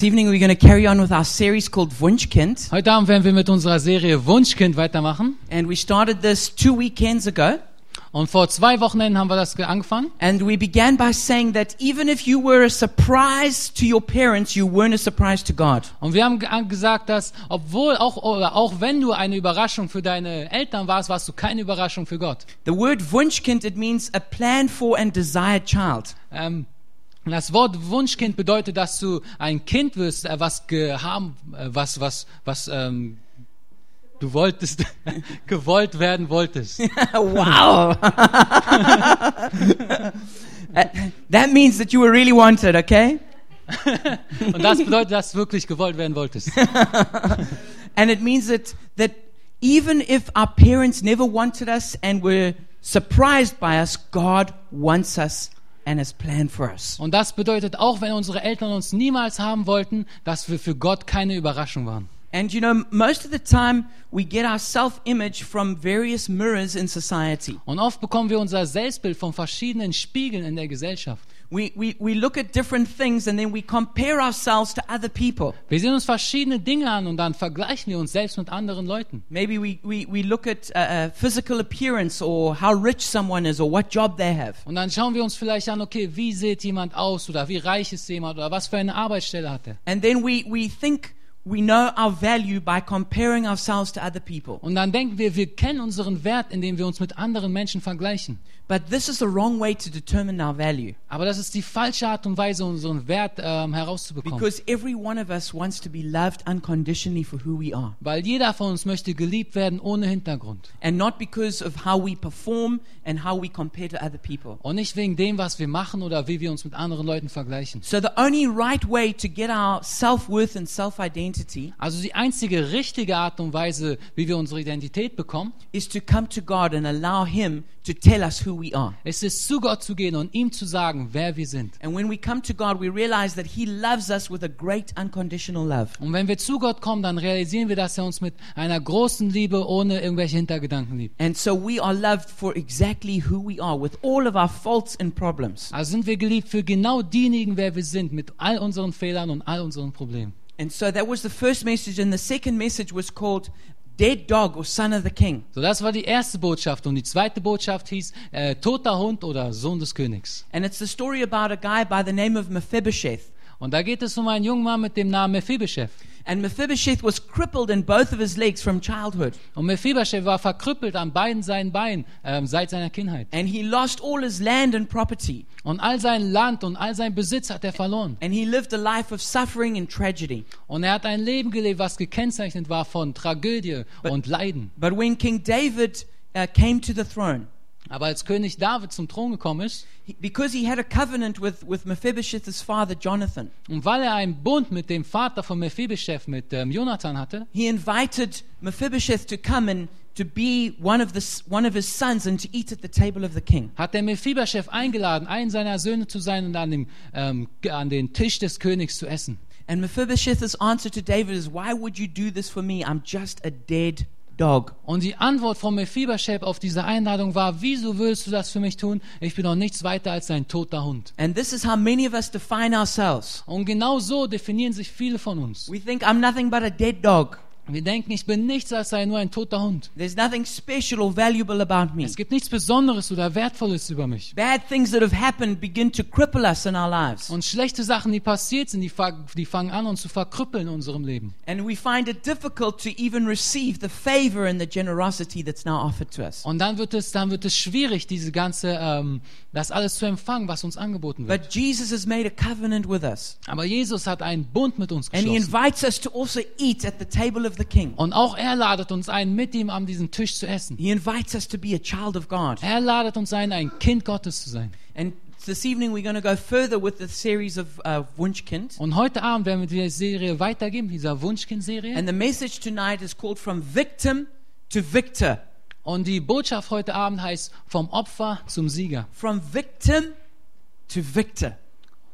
This evening we're going to carry on with our series called Wunschkind. Heute Abend werden wir mit unserer Serie Wunschkind weitermachen. And we started this two weekends ago. Und vor zwei Wochenenden haben wir das ge- angefangen. And we began by saying that even if you were a surprise to your parents, you weren't a surprise to God. Und wir haben gesagt, dass obwohl auch oder auch wenn du eine Überraschung für deine Eltern warst, warst du keine Überraschung für Gott. The word Wunschkind, it means a planned for and desired child. Ähm, das Wort Wunschkind bedeutet, dass du ein Kind wirst, äh, was gehaben, äh, was was was ähm, du wolltest, gewollt werden wolltest. wow. That- that means that you were really wanted, okay? Und das bedeutet, dass du wirklich gewollt werden wolltest. And it means that that even if our parents never wanted us and were surprised by us, God wants us and has planned for us. Und das bedeutet auch, wenn unsere Eltern uns niemals haben wollten, dass wir für Gott keine Überraschung waren. And you know, most of the time we get our self-image from various mirrors in society. Und oft bekommen wir unser Selbstbild von verschiedenen Spiegeln in der Gesellschaft. We, we, we look at different things and then we compare ourselves to other people. Wir sehen uns verschiedene Dinge an und dann vergleichen wir uns selbst mit anderen Leuten. Maybe we, we, we look at uh, uh, physical appearance or how rich someone is or what job they have. Und dann schauen wir uns vielleicht an, okay, wie sieht jemand aus oder wie reich ist jemand oder was für eine Arbeitsstelle hat er. And then we, we think we know our value by comparing ourselves to other people. Und dann denken wir, wir kennen unseren Wert, indem wir uns mit anderen Menschen vergleichen. But this is the wrong way to determine our value. Aber das ist die falsche Art und Weise, unseren Wert ähm, herauszubekommen. Because every one of us wants to be loved unconditionally for who we are. Weil jeder von uns möchte geliebt werden ohne Hintergrund. And not because of how we perform and how we compare to other people. Und nicht wegen dem, was wir machen oder wie wir uns mit anderen Leuten vergleichen. So the only right way to get our self-worth and self-identity Also die einzige richtige Art und Weise, wie wir unsere Identität bekommen, is to come to God and allow Him to tell us who we are. ist es, zu Gott zu gehen und ihm zu sagen, wer wir sind. And when we come to God, we realize that He loves us with a great unconditional love. Und wenn wir zu Gott kommen, dann realisieren wir, dass er uns mit einer großen Liebe ohne irgendwelche Hintergedanken liebt. And so we are loved for exactly who we are, with all of our faults and problems. Also sind wir geliebt für genau diejenigen, wer wir sind, mit all unseren Fehlern und all unseren Problemen. And so that was the first message, and the second message was called Dead Dog or Son of the King. So, das war die erste Botschaft. Und die zweite Botschaft hieß äh, Toter Hund oder Sohn des Königs. And it's the story about a guy by the name of Mephibosheth. Und da geht es um einen jungen Mann mit dem Namen Mephibosheth. And Mephibosheth was crippled in both of his legs from childhood. Und Mephibosheth war verkrüppelt an beiden seinen Beinen ähm, seit seiner Kindheit. And he lost all his land and property. Und all sein Land und all sein Besitz hat er verloren. And he lived a life of suffering and tragedy. Und er hat ein Leben gelebt, was gekennzeichnet war von Tragödie und Leiden. But when King David uh, came to the throne, Aber als König David zum Thron gekommen ist, because he had a covenant with, with Mephibosheth's father, Jonathan, und weil er einen Bund mit dem Vater von Mephibosheth, mit ähm, Jonathan hatte, he invited Mephibosheth to come and to be one of, the, one of his sons and to eat at the table of the king. hat der Mephibosheth eingeladen, einen seiner Söhne zu sein und an, dem, ähm, an den Tisch des Königs zu essen. And Mephibosheth's answer to David is, Why would you do this for me? I'm just a dead dog. Und die Antwort von Mephibosheth auf diese Einladung war, wieso willst du das für mich tun? Ich bin doch nichts weiter als ein toter Hund. And this is how many of us define ourselves. Und genau so definieren sich viele von uns. We think, I'm nothing but a dead dog. Wir denken, ich bin nichts als ein, nur ein toter Hund. There's nothing special or valuable about me. Es gibt nichts Besonderes oder Wertvolles über mich. Bad things that have happened begin to cripple us in our lives. Und schlechte Sachen, die passiert sind, die, die fangen an, uns zu verkrüppeln in unserem Leben. And we find it difficult to even receive the favor and the generosity that's now offered to us. Und dann wird es, dann wird es schwierig, diese ganze, ähm, das alles zu empfangen, was uns angeboten wird. But Jesus has made a covenant with us. Aber Jesus hat einen Bund mit uns And he geschlossen. invites us to also eat at the table of the king. Und auch er ladet uns ein, mit ihm an diesem Tisch zu essen. He invites us to be a child of God. Er ladet uns ein, ein Kind Gottes zu sein. And this evening we're going to go further with the series of uh, Wunschkind. Und heute Abend werden wir die Serie weitergeben, dieser Wunschkind-Serie. And the message tonight is called From Victim to Victor. Und die Botschaft heute Abend heißt vom Opfer zum Sieger. From victim to victor.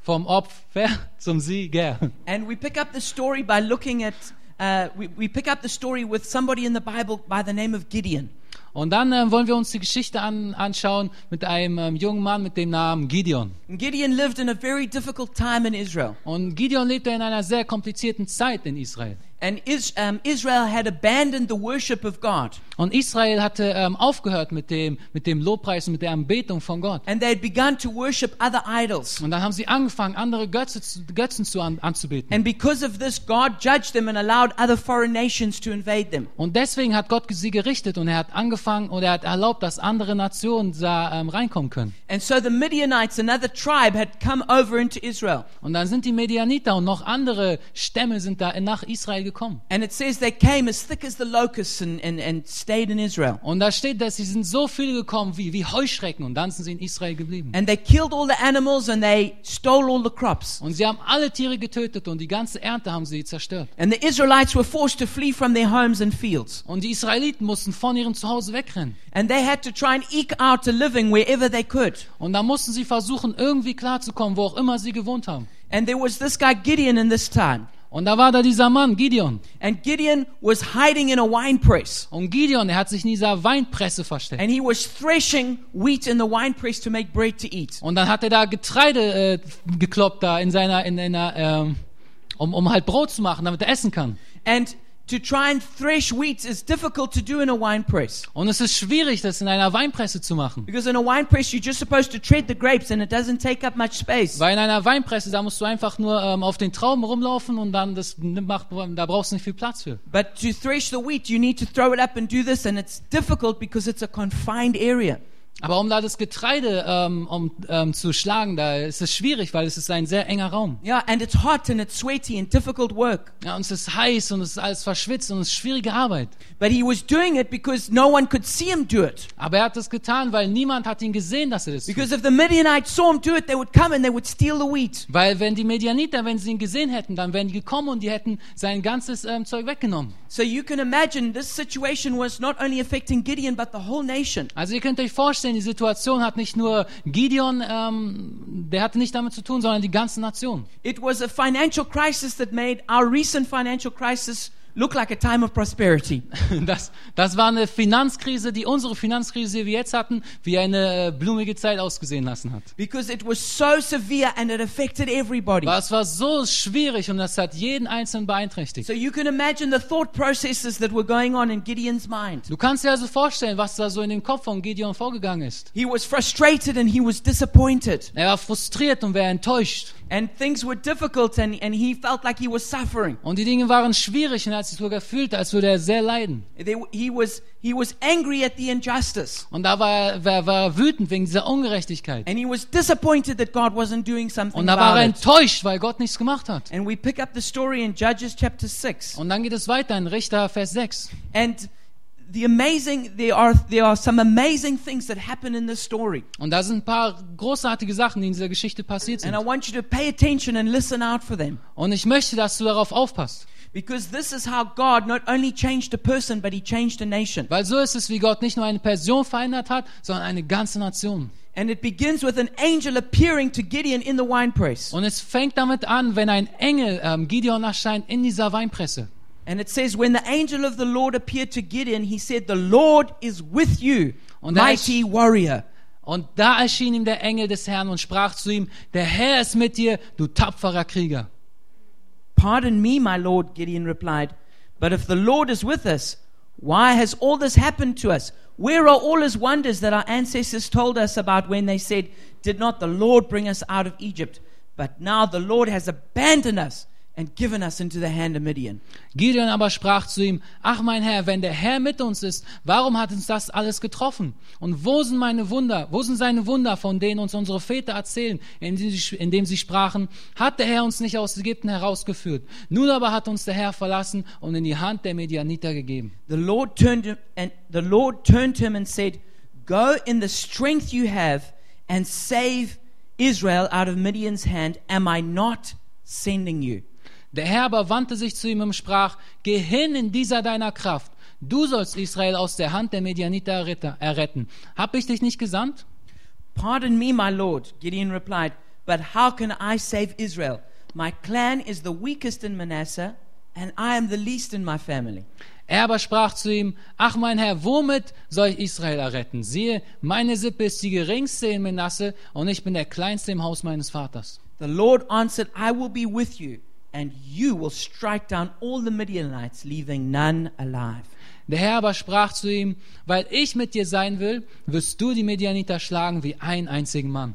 Vom Opfer zum Sieger. And we pick up the story by looking at, uh, we, we pick up the story with somebody in the Bible by the name of Gideon. Und dann ähm, wollen wir uns die Geschichte an, anschauen mit einem ähm, jungen Mann mit dem Namen Gideon. Gideon lived in a very difficult time in Israel. Und Gideon lebte in einer sehr komplizierten Zeit in Israel. And is, Israel had abandoned the worship of God. Und Israel hatte ähm, aufgehört mit dem, mit dem Lobpreis und mit der Anbetung von Gott. And they had begun to worship other idols. Und dann haben sie angefangen, andere Götze, Götzen zu an, anzubeten. And because of this, God judged them and allowed other foreign nations to invade them. Und deswegen hat Gott sie gerichtet und er hat angefangen und er hat erlaubt, dass andere Nationen da ähm, reinkommen können. And so the Midianites, another tribe, had come over into Israel. Und dann sind die Medianiter und noch andere Stämme sind da nach Israel gekommen. And it says they came as thick as the locusts and, and, and stayed in Israel. Und da steht, dass sie sind so viele gekommen wie, wie Heuschrecken und dann sind sie in Israel geblieben. And they killed all the animals and they stole all the crops. Und sie haben alle Tiere getötet und die ganze Ernte haben sie zerstört. And the Israelites were forced to flee from their homes and fields. Und die Israeliten mussten von ihrem Zuhause wegrennen. And they had to try and eke out a living wherever they could. Und da mussten sie versuchen, irgendwie klarzukommen, wo auch immer sie gewohnt haben. And there was this guy Gideon in this time. Und da war da dieser Mann, Gideon. And Gideon was hiding in a wine press. Und Gideon, er hat sich in dieser Weinpresse versteckt. And he was threshing wheat in the wine press to make bread to eat. Und dann hat er da Getreide äh, gekloppt da in seiner, in einer, ähm, um, um halt Brot zu machen, damit er essen kann. And to try and thresh wheat is difficult to do in a wine press. Und es ist schwierig, das in einer Weinpresse zu machen. Because in a wine press, you're just supposed to tread the grapes and it doesn't take up much space. Weil in einer Weinpresse, da musst du einfach nur ähm, auf den Trauben rumlaufen und dann das macht, da brauchst du nicht viel Platz für. But to thresh the wheat, you need to throw it up and do this, and it's difficult because it's a confined area. Aber um da das Getreide ähm, um, ähm, zu schlagen, da ist es schwierig, weil es ist ein sehr enger Raum. Yeah, and it's hot and it's sweaty and difficult work. Ja, und es ist heiß und es ist alles verschwitzt und es ist schwierige Arbeit. But he was doing it because no one could see him do it. Aber er hat das getan, weil niemand hat ihn gesehen, dass er das tut. Because if the Midianites saw him do it, they would come and they would steal the wheat. Weil wenn die Medianiter, wenn sie ihn gesehen hätten, dann wären die gekommen und die hätten sein ganzes ähm, Zeug weggenommen. So you can imagine this situation was not only affecting Gideon, but the whole nation. Also ihr könnt euch vorstellen, die Situation hat nicht nur Gideon, ähm, der hatte nicht damit zu tun, sondern die ganze Nation. It was a financial crisis that made our recent financial crisis look like a time of prosperity. Das, das war eine Finanzkrise, die unsere Finanzkrise, die wir jetzt hatten, wie eine äh, blumige Zeit ausgesehen lassen hat. Because it was so severe and it affected everybody. Aber es war so schwierig und das hat jeden Einzelnen beeinträchtigt. So you can imagine the thought processes that were going on in Gideon's mind. Du kannst dir also vorstellen, was da so in dem Kopf von Gideon vorgegangen ist. He was frustrated and he was disappointed. Er war frustriert und war enttäuscht. And things were difficult and, and he felt like he was suffering. Und die Dinge waren schwierig und er hat sich sogar gefühlt, als würde er sehr leiden. They, he, was, he was angry at the injustice. Und da war er, war, war er wütend wegen dieser Ungerechtigkeit. And he was disappointed that God wasn't doing something Und da war er about it. enttäuscht, weil Gott nichts gemacht hat. And we pick up the story in Judges chapter 6. Und dann geht es weiter in Richter Vers 6. And the amazing, there are, there are some amazing things that happen in this story. Und da sind ein paar großartige Sachen, die in dieser Geschichte passiert sind. And I want you to pay attention and listen out for them. Und ich möchte, dass du darauf aufpasst. Because this is how God not only changed a person, but he changed a nation. Weil so ist es, wie Gott nicht nur eine Person verändert hat, sondern eine ganze Nation. And it begins with an angel appearing to Gideon in the winepress. Und es fängt damit an, wenn ein Engel ähm, Gideon erscheint in dieser Weinpresse. And it says, when the angel of the Lord appeared to Gideon, he said, The Lord is with you, Und mighty warrior. Und da erschien ihm der Engel des Herrn und sprach zu ihm, der Herr ist mit dir, du tapferer Krieger. Pardon me, my Lord, Gideon replied, but if the Lord is with us, why has all this happened to us? Where are all his wonders that our ancestors told us about when they said, Did not the Lord bring us out of Egypt? But now the Lord has abandoned us and given us into the hand of Midian. Gideon aber sprach zu ihm, ach mein Herr, wenn der Herr mit uns ist, warum hat uns das alles getroffen? Und wo sind meine Wunder, wo sind seine Wunder, von denen uns unsere Väter erzählen, indem sie, indem sie sprachen, hat der Herr uns nicht aus Ägypten herausgeführt, nun aber hat uns der Herr verlassen und in die Hand der Medianiter gegeben. The Lord turned him, and the Lord turned him and said, Go in the strength you have and save Israel out of Midian's hand. Am I not sending you? Der Herr aber wandte sich zu ihm und sprach, geh hin in dieser deiner Kraft. Du sollst Israel aus der Hand der Medianiter erretten. Hab ich dich nicht gesandt? Pardon me, my Lord, Gideon replied, but how can I save Israel? My clan is the weakest in Manasseh, and I am the least in my family. Er aber sprach zu ihm, ach mein Herr, womit soll ich Israel erretten? Siehe, meine Sippe ist die geringste in Menasse und ich bin der kleinste im Haus meines Vaters. The Lord answered, I will be with you, and you will strike down all the Midianites, leaving none alive. Der Herr aber sprach zu ihm, weil ich mit dir sein will, wirst du die Medianiter schlagen wie einen einzigen Mann.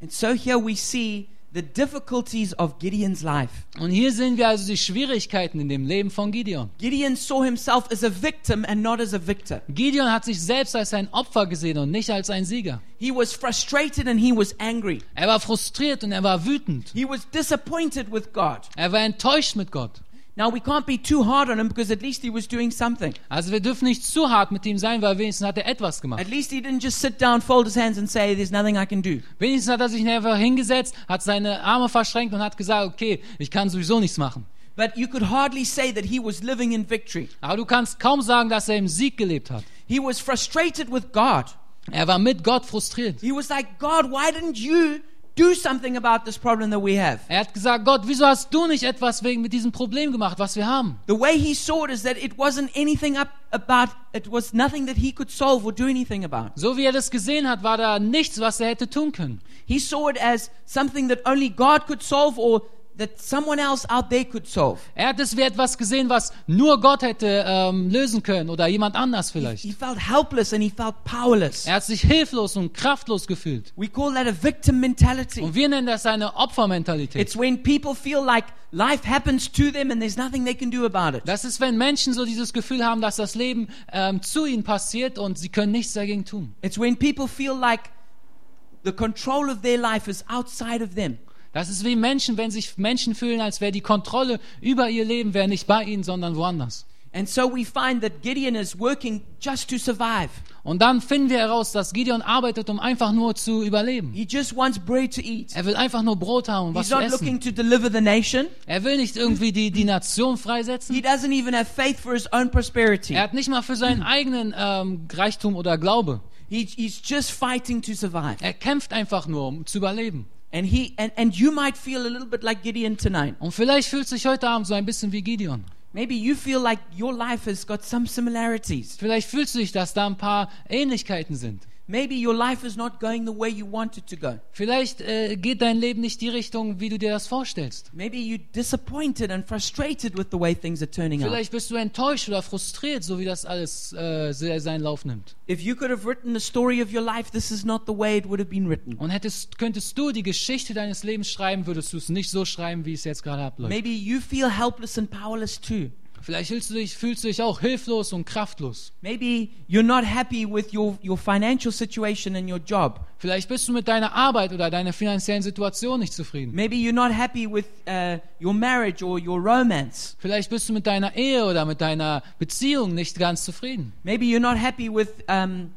And so here we see the difficulties of Gideon's life. Und hier sehen wir also die Schwierigkeiten in dem Leben von Gideon. Gideon saw himself as a victim and not as a victor. Gideon hat sich selbst als ein Opfer gesehen und nicht als ein Sieger. He was frustrated and he was angry. Er war frustriert und er war wütend. He was disappointed with God. Er war enttäuscht mit Gott. Now, we can't be too hard on him because at least he was doing something. Also wir dürfen nicht zu hart mit ihm sein, weil wenigstens hat er etwas gemacht. At least he didn't just sit down, fold his hands, and say, There's nothing I can do. Wenigstens hat er sich einfach hingesetzt, hat seine Arme verschränkt und hat gesagt, okay, ich kann sowieso nichts machen. But you could hardly say that he was living in victory. Aber du kannst kaum sagen, dass er im Sieg gelebt hat. He was frustrated with God. Er war mit Gott frustriert. He was like, God, why didn't you do something about this problem that we have? Er hat gesagt, Gott, wieso hast du nicht etwas wegen mit diesem Problem gemacht, was wir haben? The way he saw it is that it wasn't anything up about, it was nothing that he could solve or do anything about. So wie er das gesehen hat, war da nichts, was er hätte tun können. He saw it as something that only God could solve or that someone else out there could solve. Er hat es wie etwas gesehen, was nur Gott hätte ähm, lösen können oder jemand anders vielleicht. He felt helpless and he felt powerless. Er hat sich hilflos und kraftlos gefühlt. We call that a victim mentality. Und wir nennen das eine Opfermentalität. It's when people feel like life happens to them and there's nothing they can do about it. Das ist, wenn Menschen so dieses Gefühl haben, dass das Leben ähm, zu ihnen passiert und sie können nichts dagegen tun. It's when people feel like the control of their life is outside of them. Das ist wie Menschen, wenn sich Menschen fühlen, als wäre die Kontrolle über ihr Leben wäre nicht bei ihnen, sondern woanders. And so we find that Gideon is working just to survive. Und dann finden wir heraus, dass Gideon arbeitet, um einfach nur zu überleben. He just wants bread to eat. Er will einfach nur Brot haben und was He's zu not essen. looking to deliver the nation. Er will nicht irgendwie die, die Nation freisetzen. He doesn't even have faith for his own prosperity. Er hat nicht mal für seinen eigenen ähm, Reichtum oder Glaube. He, he's just fighting to survive. Er kämpft einfach nur, um zu überleben. And he and, and you might feel a little bit like Gideon tonight. Und vielleicht fühlt sich heute Abend so ein bisschen wie Gideon. Maybe you feel like your life has got some similarities. Vielleicht fühlst du dich, dass da ein paar Ähnlichkeiten sind. Maybe your life is not going the way you want it to go. Vielleicht äh, geht dein Leben nicht die Richtung, wie du dir das vorstellst. Maybe you're disappointed and frustrated with the way things are turning out. Vielleicht bist du enttäuscht oder frustriert, so wie das alles äh, se- seinen Lauf nimmt. If you could have written the story of your life, this is not the way it would have been written. Und hättest, könntest du die Geschichte deines Lebens schreiben, würdest du es nicht so schreiben, wie es jetzt gerade abläuft. Maybe you feel helpless and powerless too. Vielleicht fühlst du, dich, fühlst du dich auch hilflos und kraftlos. Maybe you're not happy with your, your financial situation and your job. Vielleicht bist du mit deiner Arbeit oder deiner finanziellen Situation nicht zufrieden. Maybe you're not happy with uh, your marriage or your romance. Vielleicht bist du mit deiner Ehe oder mit deiner Beziehung nicht ganz zufrieden. Maybe you're not happy with um,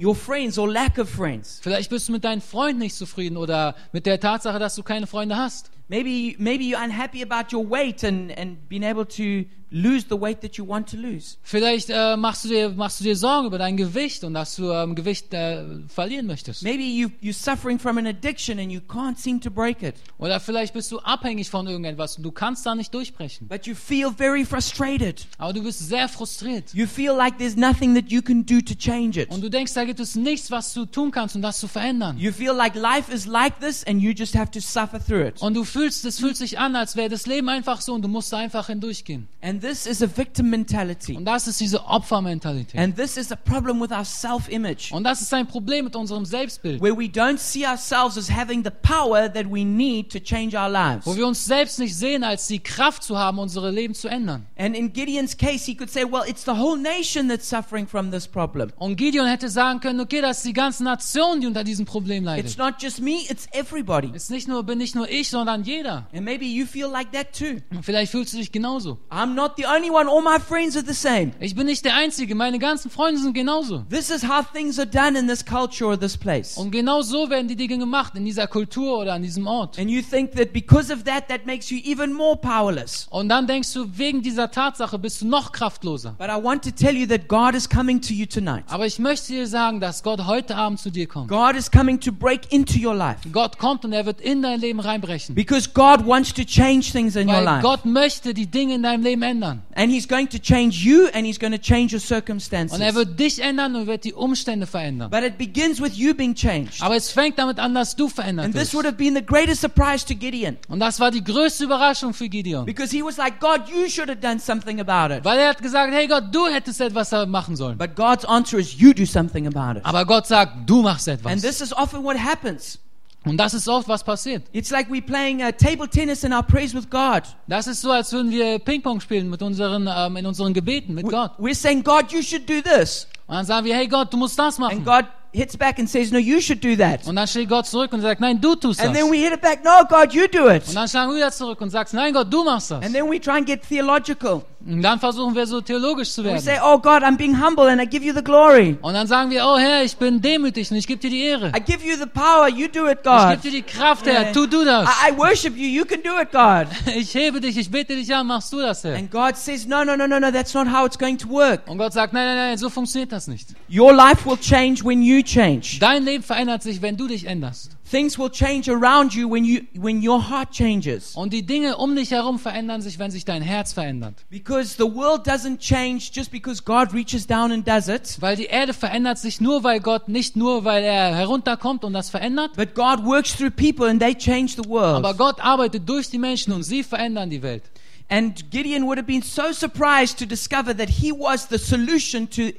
your friends or lack of friends. Vielleicht bist du mit deinen Freunden nicht zufrieden oder mit der Tatsache, dass du keine Freunde hast. Maybe, maybe you're unhappy about your weight and, and being able to lose the weight that you want to lose. Vielleicht äh, machst, du dir, machst du dir Sorgen über dein Gewicht und dass du ähm, Gewicht äh, verlieren möchtest. Maybe you, you're suffering from an addiction and you can't seem to break it. Oder vielleicht bist du abhängig von irgendetwas und du kannst da nicht durchbrechen. But you feel very frustrated. Aber du bist sehr frustriert. You feel like there's nothing that you can do to change it. Und du denkst, da gibt es nichts, was du tun kannst, um das zu verändern. You feel like life is like this and you just have to suffer through it. Und du fühlst, es fühlt sich an, als wäre das Leben einfach so und du musst da einfach hindurchgehen. And this is a victim mentality. Und das ist diese Opfermentalität. And this is a problem with our self image, Und das ist ein Problem mit unserem Selbstbild. where we don't see ourselves as having the power that we need to change our lives. Wo wir uns selbst nicht sehen, als die Kraft zu haben, unsere Leben zu ändern. And in Gideon's case, he could say, well, it's the whole nation that's suffering from this problem. Und Gideon hätte sagen können, okay, das ist die ganze Nation, die unter diesem Problem leidet. It's not just me, it's everybody. Es ist nicht nur, bin nicht nur ich, sondern jeder. And maybe you feel like that too. Und vielleicht fühlst du dich genauso. I'm not not the only one. All my friends are the same. Ich bin nicht der Einzige, meine ganzen Freunde sind genauso. This is how things are done in this culture or this place. Und genau so werden die Dinge gemacht in dieser Kultur oder an diesem Ort. And you think that because of that, that makes you even more powerless. Und dann denkst du, wegen dieser Tatsache bist du noch kraftloser. But I want to tell you that God is coming to you tonight. Aber ich möchte dir sagen, dass Gott heute Abend zu dir kommt. God is coming to break into your life. Gott kommt und er wird in dein Leben reinbrechen. Because God wants to change things in your Weil life. Gott möchte die Dinge in deinem Leben ändern. And He's going to change you and He's going to change your circumstances. Und er wird dich ändern und wird die Umstände verändern. But it begins with you being changed. Aber es fängt damit an, dass du verändert And this would have been the greatest surprise to Gideon. Und das war die größte Überraschung für Gideon. Because he was like, God, you should have done something about it. Weil er hat gesagt, hey Gott, du hättest etwas machen sollen. But God's answer is, you do something about it. Aber Gott sagt, du machst And etwas. this is often what happens. Und das ist oft, was passiert. It's like we're playing uh, table tennis in our prayers with God. Das ist so, als würden wir Ping-Pong spielen mit unseren, ähm, in unseren Gebeten mit We- Gott. We're saying, God, you should do this. Und dann sagen wir, hey Gott, du musst das machen. And God hits back and says, no, you should do that. Und dann schlägt Gott zurück und sagt, nein, du tust das. And then we hit it back, no, God, you do it. Und dann schlagen wir wieder zurück und sagst, nein Gott, du machst das. And then we try and get theological. Und dann versuchen wir so theologisch zu We say, werden. oh, God, I'm being humble and I give you the glory. Und dann sagen wir, oh Herr, ich bin demütig und ich gebe dir die Ehre. I give you the power. You do it, Ich God. gebe dir die Kraft, Herr, tu du das. I, I worship you. You can do it, God. Ich hebe dich, ich bete dich an, machst du das, Herr. And God says, no, no, no, no, no. That's not how it's going to work. Und Gott sagt, nein, nein, nein, so funktioniert das nicht. Your life will change when you change. Dein Leben verändert sich, wenn du dich änderst. Things will change around you when you when your heart changes. Und die Dinge um dich herum verändern sich, wenn sich dein Herz verändert. Because the world doesn't change just because God reaches down and does it, Weil die Erde verändert sich nur, weil Gott nicht nur, weil er herunterkommt und das verändert, but God works through people and they change the world. aber Gott arbeitet durch die Menschen und sie verändern die Welt. And Gideon would have been so surprised to discover that he was the solution to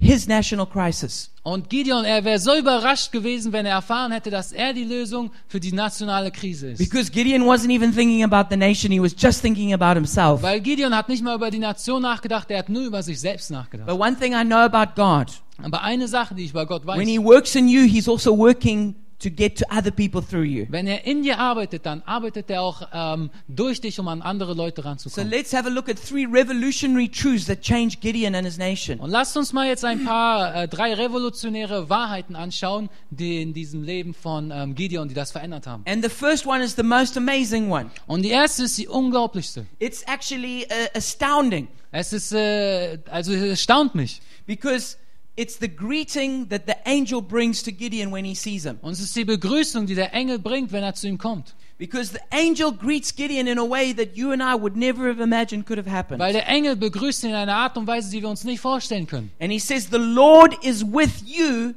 his national crisis. Und Gideon, er wäre so überrascht gewesen, wenn er erfahren hätte, dass er die Lösung für die nationale Krise ist. Because Gideon wasn't even thinking about the nation, he was just thinking about himself. Weil Gideon hat nicht mal über die Nation nachgedacht, er hat nur über sich selbst nachgedacht. But one thing I know about God, Aber eine Sache, die ich bei Gott weiß, when he works in you, he's also working to get to other people through you. wenn er in dir arbeitet, dann arbeitet er auch ähm, durch dich, um an andere Leute So ranzukommen. let's have a look at three revolutionary truths that changed Gideon and his nation. Und lasst uns mal jetzt ein paar, äh, drei revolutionäre Wahrheiten anschauen, die in diesem Leben von ähm, Gideon, die das verändert haben. And the first one is the most amazing one. Und die erste ist die unglaublichste. It's actually uh, astounding Es ist, äh, also es erstaunt mich. because it's the greeting that the angel brings to Gideon when he sees him. Und es ist die Begrüßung, die der Engel bringt, wenn er zu ihm kommt. Because the angel greets Gideon in a way that you and I would never have imagined could have happened. Weil der Engel begrüßt ihn in einer Art und Weise, die wir uns nicht vorstellen können. And he says, The Lord is with you,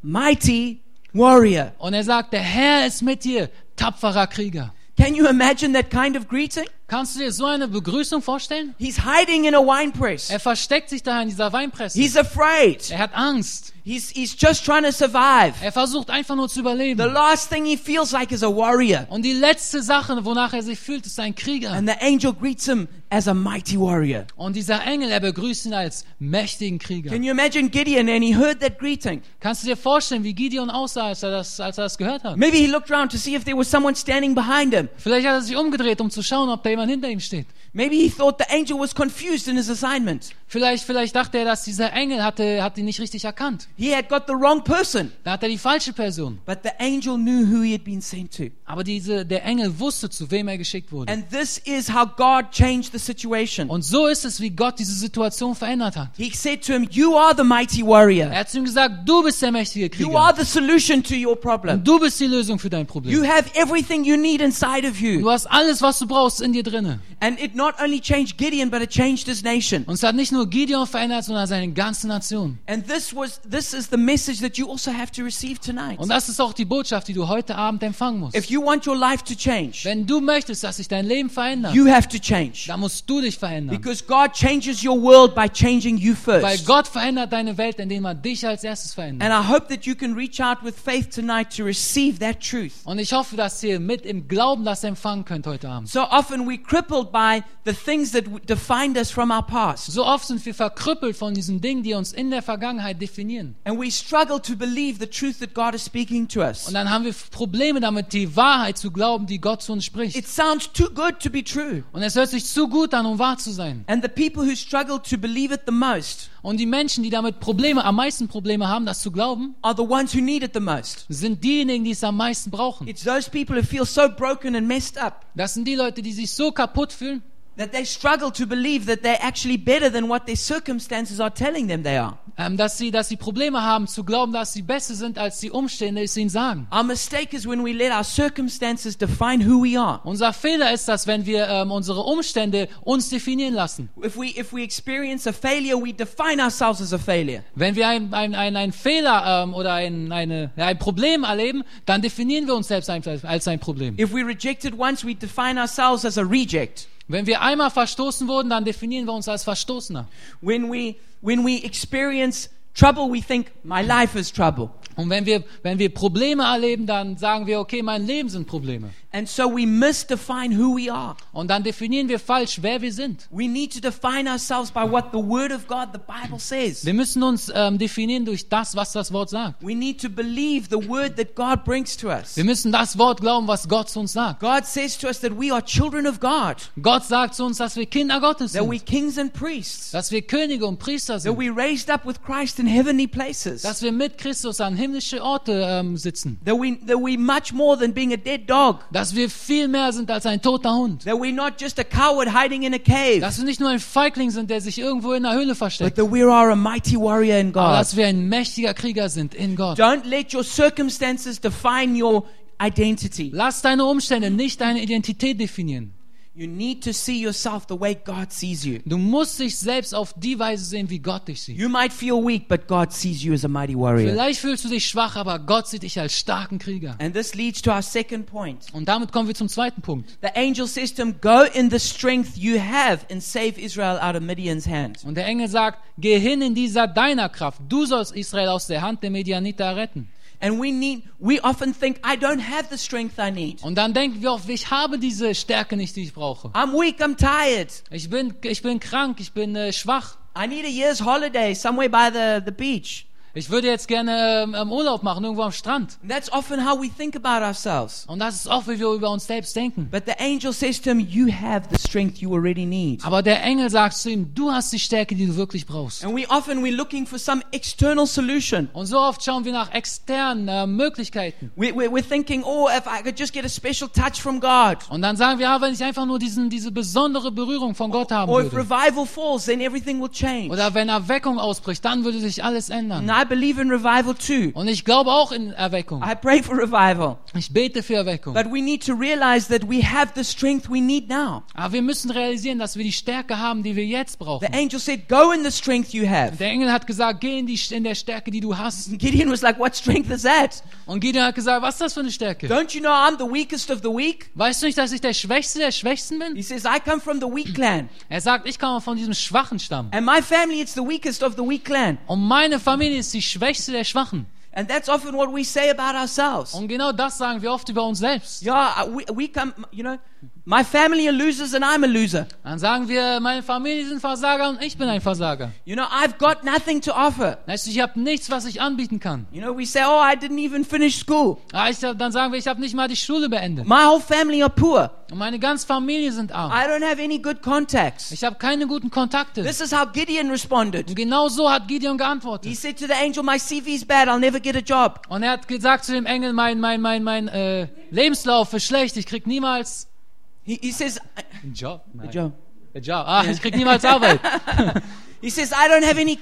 mighty warrior. Und er sagt, der Herr ist mit dir, tapferer Krieger. Can you imagine that kind of greeting? Kannst du dir so eine Begrüßung vorstellen? He's hiding in a wine press. Er versteckt sich da in dieser Weinpresse. He's afraid. Er hat Angst. He's, he's just trying to survive. Er versucht einfach nur zu The überleben. last thing he feels like is a warrior. Und die letzte Sache, wonach er sich fühlt, ist ein Krieger. And the angel greets him as a mighty warrior. Und dieser Engel, er begrüßt ihn als mächtigen Krieger. Can you imagine Gideon and he heard that greeting? Kannst du dir vorstellen, wie Gideon aussah, als er das, als er das gehört hat? Maybe he looked around to see if there was someone standing behind him. Vielleicht hat er sich umgedreht, um zu schauen, ob da jemand hinter ihm steht. Maybe he thought the angel was confused in his assignment. Vielleicht, vielleicht dachte er, dass dieser Engel hatte, hat ihn nicht richtig erkannt. He had got the wrong person. Da hat er die falsche Person. But the angel knew who he had been sent to. Aber diese, der Engel wusste, zu wem er geschickt wurde. And this is how God changed the situation. Und so ist es, wie Gott diese Situation verändert hat. He said to him, You are the mighty warrior. Er hat zu ihm gesagt, du bist der mächtige You are Krieger. the solution to your problem. Und du bist die Lösung für dein You Problem. have everything you need inside of you. Du hast alles, was du brauchst, in dir drinne. And it not only changed Gideon, but it changed his nation. Und es hat nicht nur Gideon verändert, sondern seine ganze Nation. And this was this is the message that you also have to receive tonight. Und das ist auch die Botschaft, die du heute Abend empfangen musst. If you want your life to change, Wenn du möchtest, dass sich dein Leben verändert, you have to change. dann musst du dich verändern. Because God changes your world by changing you first. Weil. Gott verändert deine Welt, indem er dich als erstes verändert. And I hope that you can reach out with faith tonight to receive that truth. Und ich hoffe, dass ihr mit im Glauben das empfangen könnt heute Abend. So often crippled crippled by the things that defined us from our past. So oft sind wir verkrüppelt von diesen Dingen, die uns in der Vergangenheit definieren. And we struggle to believe the truth that God is speaking to us. Und dann haben wir Probleme damit, die Wahrheit zu glauben, die Gott zu uns spricht. It sounds too good to be true. Und es hört sich zu gut an, um wahr zu sein. And the people who struggle to believe it the most Und die Menschen, die damit Probleme, am meisten Probleme haben, das zu glauben, are the ones who need it the most. sind diejenigen, die es am meisten brauchen. It's those people who feel so broken and messed up Das sind die Leute, die sich so kaputt fühlen, that they struggle to believe that they're actually better than what their circumstances are telling them they are. ähm, dass sie, dass sie Probleme haben zu glauben, dass sie besser sind, als die Umstände es ihnen sagen. Our mistake is when we let our circumstances define who we are. Unser Fehler ist das, wenn wir ähm, unsere Umstände uns definieren lassen. If we if we experience a failure, we define ourselves as a failure. Wenn wir ein, ein, ein, ein Fehler ähm, oder ein, eine, ein Problem erleben, dann definieren wir uns selbst als ein Problem. If we rejected once, we define ourselves as a reject. Wenn wir einmal verstoßen wurden, dann definieren wir uns als Verstoßener. When we when we experience trouble, we think my life is trouble. Und wenn wir, wenn wir Probleme erleben, dann sagen wir, okay, mein Leben sind Probleme. And so we misdefine who we are. Und dann definieren wir falsch, wer wir sind. We need to define ourselves by what the Word of God, the Bible says. Wir müssen uns ähm, definieren durch das, was das Wort sagt. We need to believe the Word that God brings to us. Wir müssen das Wort glauben, was Gott zu uns sagt. God says to us that we are children of God, Gott sagt zu uns, dass wir Kinder Gottes that we sind, kings and priests, dass wir Könige und Priester that sind, we raised up with Christ in heavenly places, dass wir mit Christus an himmlische Orte ähm, sitzen, that we that we much more than being a dead dog, dass wir viel mehr sind als ein toter Hund, that we're not just a coward hiding in a cave, dass wir nicht nur ein Feigling sind, der sich irgendwo in der Höhle but versteckt, that we are a mighty warrior in aber God. dass wir ein mächtiger Krieger sind in Gott. Don't let your circumstances define your identity. Lass deine Umstände nicht deine Identität definieren. You need to see yourself the way God sees you. Du musst dich selbst auf die Weise sehen, wie Gott dich sieht. You might feel weak, but God sees you as a mighty warrior. Vielleicht fühlst du dich schwach, aber Gott sieht dich als starken Krieger. And this leads to our second point. Und damit kommen wir zum zweiten Punkt. The angel says to him, Go in the strength you have and save Israel out of Midian's hand. Und der Engel sagt, geh hin in dieser deiner Kraft. Du sollst Israel aus der Hand der Medianiter retten. And we need, we often think, I don't have the strength I need. Und dann denken wir oft, ich habe diese Stärke nicht, die ich brauche. I'm weak, I'm tired. Ich bin, ich bin krank, ich bin äh, schwach. I need a year's holiday somewhere by the, the beach. Ich würde jetzt gerne ähm, Urlaub machen, irgendwo am Strand. And that's often how we think about ourselves. Und das ist oft, wie wir über uns selbst denken. But the angel says to him, You have the strength you already need. Aber der Engel sagt zu ihm, du hast die Stärke, die du wirklich brauchst. And we often we're looking for some external solution. Und so oft schauen wir nach externen äh, Möglichkeiten. We, we, we're thinking, oh, if I could just get a special touch from God. Und dann sagen wir, ja, wenn ich einfach nur diesen, diese besondere Berührung von Gott haben Or if würde. revival falls, then everything will change. Oder wenn Erweckung ausbricht, dann würde sich alles ändern. And I believe in revival too. Und ich glaube auch in Erweckung. I pray for revival. Ich bete für Erweckung. But we need to realize that we have the strength we need now. Aber wir müssen realisieren, dass wir die Stärke haben, die wir jetzt The brauchen. angel said, Go in the strength you have. Der Engel hat gesagt, geh in, die, in der Stärke, die du hast. And Gideon was like, What strength is that? Und Gideon hat gesagt, was ist das für eine Stärke? Don't you know I'm the weakest of the weak? Weißt du nicht, dass ich der Schwächste der Schwächsten bin? He says, I come from the weak clan. Er sagt, ich komme von diesem schwachen Stamm. And my family, it's the weakest of the weak clan. Und meine Familie ist die Schwächste der Schwachen. And that's often what we say about ourselves. Und genau das sagen wir oft über uns selbst. Yeah, we, we come, you know, my family are losers and I'm a loser. Dann sagen wir, meine Familie sind Versager und ich bin ein Versager. You know, I've got nothing to offer. Weißt du, ich habe nichts, was ich anbieten kann. You know, we say, oh, I didn't even finish school. Ah, ich, dann sagen wir, ich habe nicht mal die Schule beendet. My whole family are poor. Und meine ganze Familie sind arm. I don't have any good contacts. Ich habe keine guten Kontakte. This is how Gideon responded. Und genau so hat Gideon He geantwortet. said to the angel, my CV's bad. I'll never get a job. Und er hat gesagt zu dem Engel, mein, mein, mein, mein äh, Lebenslauf ist schlecht. Ich krieg niemals He, he says, einen Job. a Nein. job. Einen Job. Ah, ich krieg niemals Arbeit. He says, I don't have any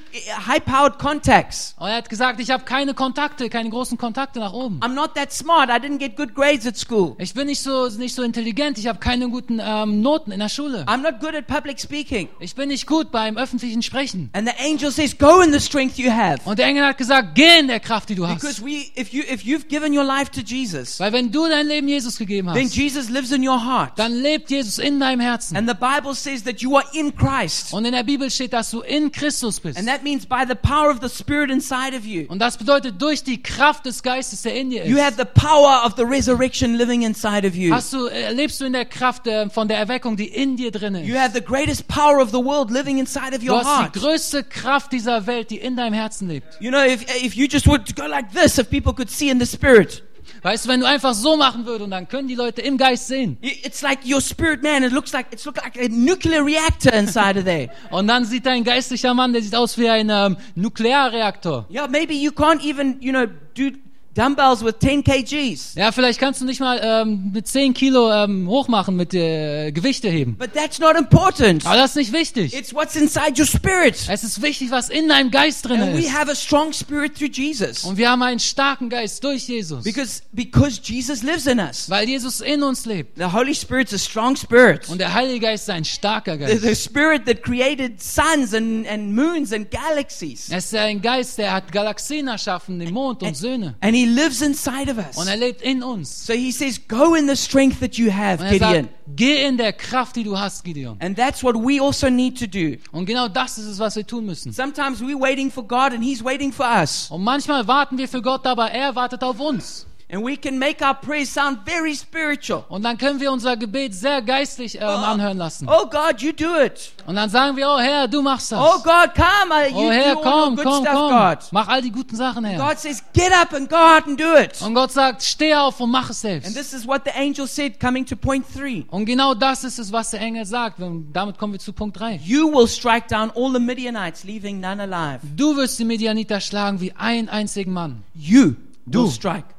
high-powered contacts. Und er hat gesagt, ich habe keine Kontakte, keine großen Kontakte nach oben. I'm not that smart. I didn't get good grades at school. Ich bin nicht so, nicht so intelligent. Ich habe keine guten ähm, Noten in der Schule. I'm not good at public speaking. Ich bin nicht gut beim öffentlichen Sprechen. And the angel says, go in the strength you have. Und der Engel hat gesagt, geh in der Kraft, die du Because hast. we, if you, if you've given your life to Jesus, Weil wenn du dein Leben Jesus gegeben then hast, Jesus lives in your heart. dann lebt Jesus in deinem Herzen. And the Bible says that you are in Christ. Und in der Bibel steht, dass du in Christus bist. And that means by the power of the Spirit inside of you. Und das bedeutet durch die Kraft des Geistes, der in dir You ist. have the power of the resurrection living inside of you. Hast du, äh, lebst du in der Kraft äh, von der Erweckung, die in dir drin You ist. have the greatest power of the world living inside of Du your hast heart. die größte Kraft dieser Welt, die in deinem Herzen lebt. You know, if, if you just would go like this, if people could see in the Spirit, Weißt du, wenn du einfach so machen würdest und dann können die Leute im Geist sehen. it's like your spirit man, it looks like, it's look like a nuclear reactor inside of there. Und dann sieht dein geistlicher Mann, der sieht aus wie ein ähm, Nuklearreaktor. Yeah, maybe you can't even, you know, do dumbbells with 10 kgs. Ja, vielleicht kannst du nicht mal ähm, mit 10 Kilo ähm, hochmachen mit äh, Gewichte heben. But that's not important. Aber das ist nicht wichtig. It's what's inside your spirit. Es ist wichtig, was in deinem Geist drin And we ist. have a strong spirit through Jesus. Und wir haben einen starken Geist durch Jesus. Because, because Jesus lives in us. Weil Jesus in uns lebt. The Holy Spirit's a strong spirit. Und der Heilige Geist ist ein starker The, Geist. the spirit that created suns and, and moons and galaxies. Er ist ein Geist, der hat Galaxien erschaffen, den Mond und Söhne. And he lives inside of us. Und er lebt in uns. So he says, go in the strength that you have, er Gideon. sagt, geh in der Kraft, die du hast, Gideon. And that's what we also need to do. Und genau das ist es, was wir tun müssen. Sometimes we're waiting for God and he's waiting for us. Und manchmal warten wir für Gott, aber er wartet auf uns. And we can make our prayers sound very spiritual. Und dann können wir unser Gebet sehr geistlich ähm, anhören lassen. Oh God, you do it. Und dann sagen wir, oh Herr, du machst das. Oh God, come. Uh, You Oh Herr, do all your komm, good komm, stuff, komm. God. Mach all die guten Sachen, Herr. God says, get up and go out and do it. Und Gott sagt, steh auf und mach es And selbst. this is what the angel said coming to point three. Und genau das ist es, was der Engel sagt. Und damit kommen wir zu Punkt 3. You will strike down all the Midianites, leaving none alive. Du wirst die Midianiter schlagen wie einen einzigen Mann. You Du. will strike the.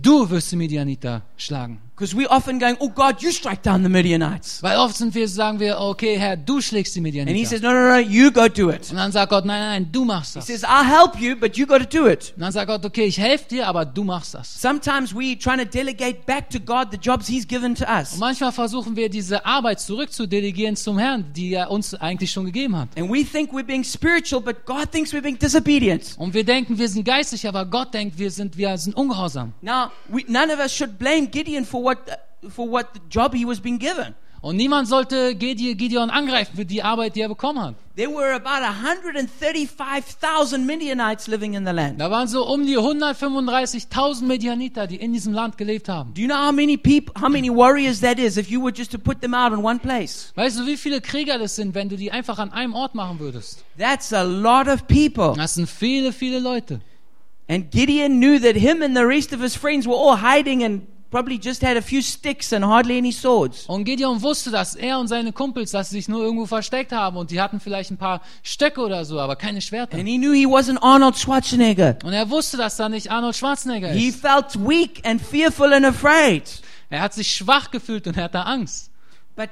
Du wirst die Midianiter schlagen. Because we're often going, oh God, you strike down the Midianites. Weil oft sind wir, sagen wir, okay, Herr, du schlägst die And he Midianiter. says, no, no, no, you go do it. Und dann sagt Gott, nein, nein, du machst He das. says, I'll help you, but you got to do it. Und dann sagt Gott, okay, ich helfe dir, aber du machst das. Sometimes we trying to delegate back to God the jobs He's given to us. Und manchmal versuchen wir, diese Arbeit zurückzudelegieren zum Herrn, die er uns eigentlich schon gegeben hat. And we think we're being spiritual, but God thinks we're being disobedient. Und wir denken, wir sind geistlich, aber Gott denkt, wir sind, wir sind ungehorsam. Now, we, none of us should blame Gideon for what, for what job he was being given. Und niemand sollte Gide- Gideon angreifen für die Arbeit, die er bekommen hat. There were about 135,000 Midianites living in the land. Da waren so um die 135.000 Medianiter, die in diesem Land gelebt haben. Do you know how many people, how many warriors that is if you were just to put them out in one place? Weißt du, wie viele Krieger das sind, wenn du die einfach an einem Ort machen würdest? That's a lot of people. Das sind viele, viele Leute. And Gideon knew that him and the rest of his friends were all hiding and probably just had a few sticks and hardly any swords. Und Gideon wusste, dass er und seine Kumpels, dass sie sich nur irgendwo versteckt haben und die hatten vielleicht ein paar Stöcke oder so, aber keine Schwerter. And he knew he wasn't Arnold Schwarzenegger. Und er wusste, dass da nicht Arnold Schwarzenegger He ist. felt weak and fearful and afraid. Er hat sich schwach gefühlt und er hatte Angst. But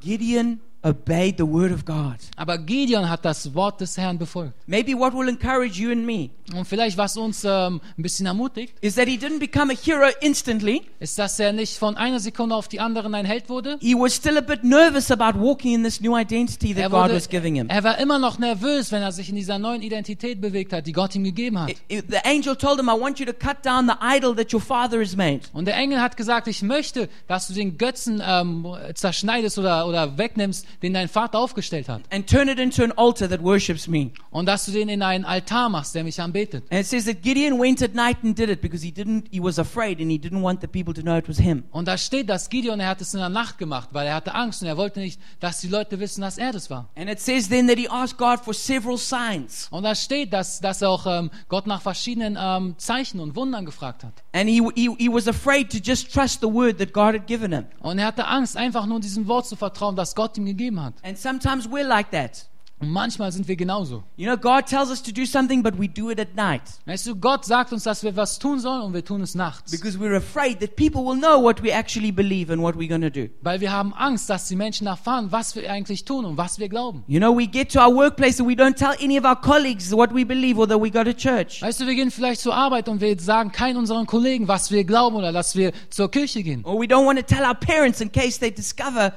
Gideon obeyed the word of God. Aber Gideon hat das Wort des Herrn befolgt. Maybe what will encourage you and me Und vielleicht, was uns ähm, ein bisschen ermutigt, is that he didn't become a hero instantly. ist, dass er nicht von einer Sekunde auf die andere ein Held wurde. He was still a bit nervous about walking in this new identity that Er, God wurde, was giving him. er war immer noch nervös, wenn er sich in dieser neuen Identität bewegt hat, die Gott ihm gegeben hat. The angel told him, I want you to cut down the idol that your father has made. Und der Engel hat gesagt, ich möchte, dass du den Götzen ähm, zerschneidest oder, oder wegnimmst, den dein Vater aufgestellt hat. and turn it into an altar that worships me. Und dass du den in einen Altar machst, der mich anbetet. And it says that Gideon went at night and did it because he didn't he was afraid and he didn't want the people to know it was him. Und da steht, dass Gideon, er hat es in der Nacht gemacht, weil er hatte Angst und er wollte nicht, dass die Leute wissen, dass er das war. And it says then that he asked God for several signs. Und da steht, dass, dass er auch ähm, Gott nach verschiedenen ähm, Zeichen und Wundern gefragt hat. And he, he he was afraid to just trust the word that God had given him. Und er hatte Angst, einfach nur diesem Wort zu vertrauen, das Gott ihm gegeben hat. And sometimes we're like that. Und manchmal sind wir genauso. You know, God tells us to do something, but we do it at night Weißt du, Gott sagt uns, dass wir was tun sollen und wir tun es nachts. because we're afraid that people will know what we actually believe and what we're going to do. Weil wir haben Angst, dass die Menschen erfahren, was wir eigentlich tun und was wir glauben. You know, we get to our workplace and we don't tell any of our colleagues what we believe or that we go to church. Weißt du, wir gehen vielleicht zur Arbeit und wir sagen keinen unseren Kollegen, was wir glauben oder dass wir zur Kirche gehen. Or we don't want to tell our parents in case they discover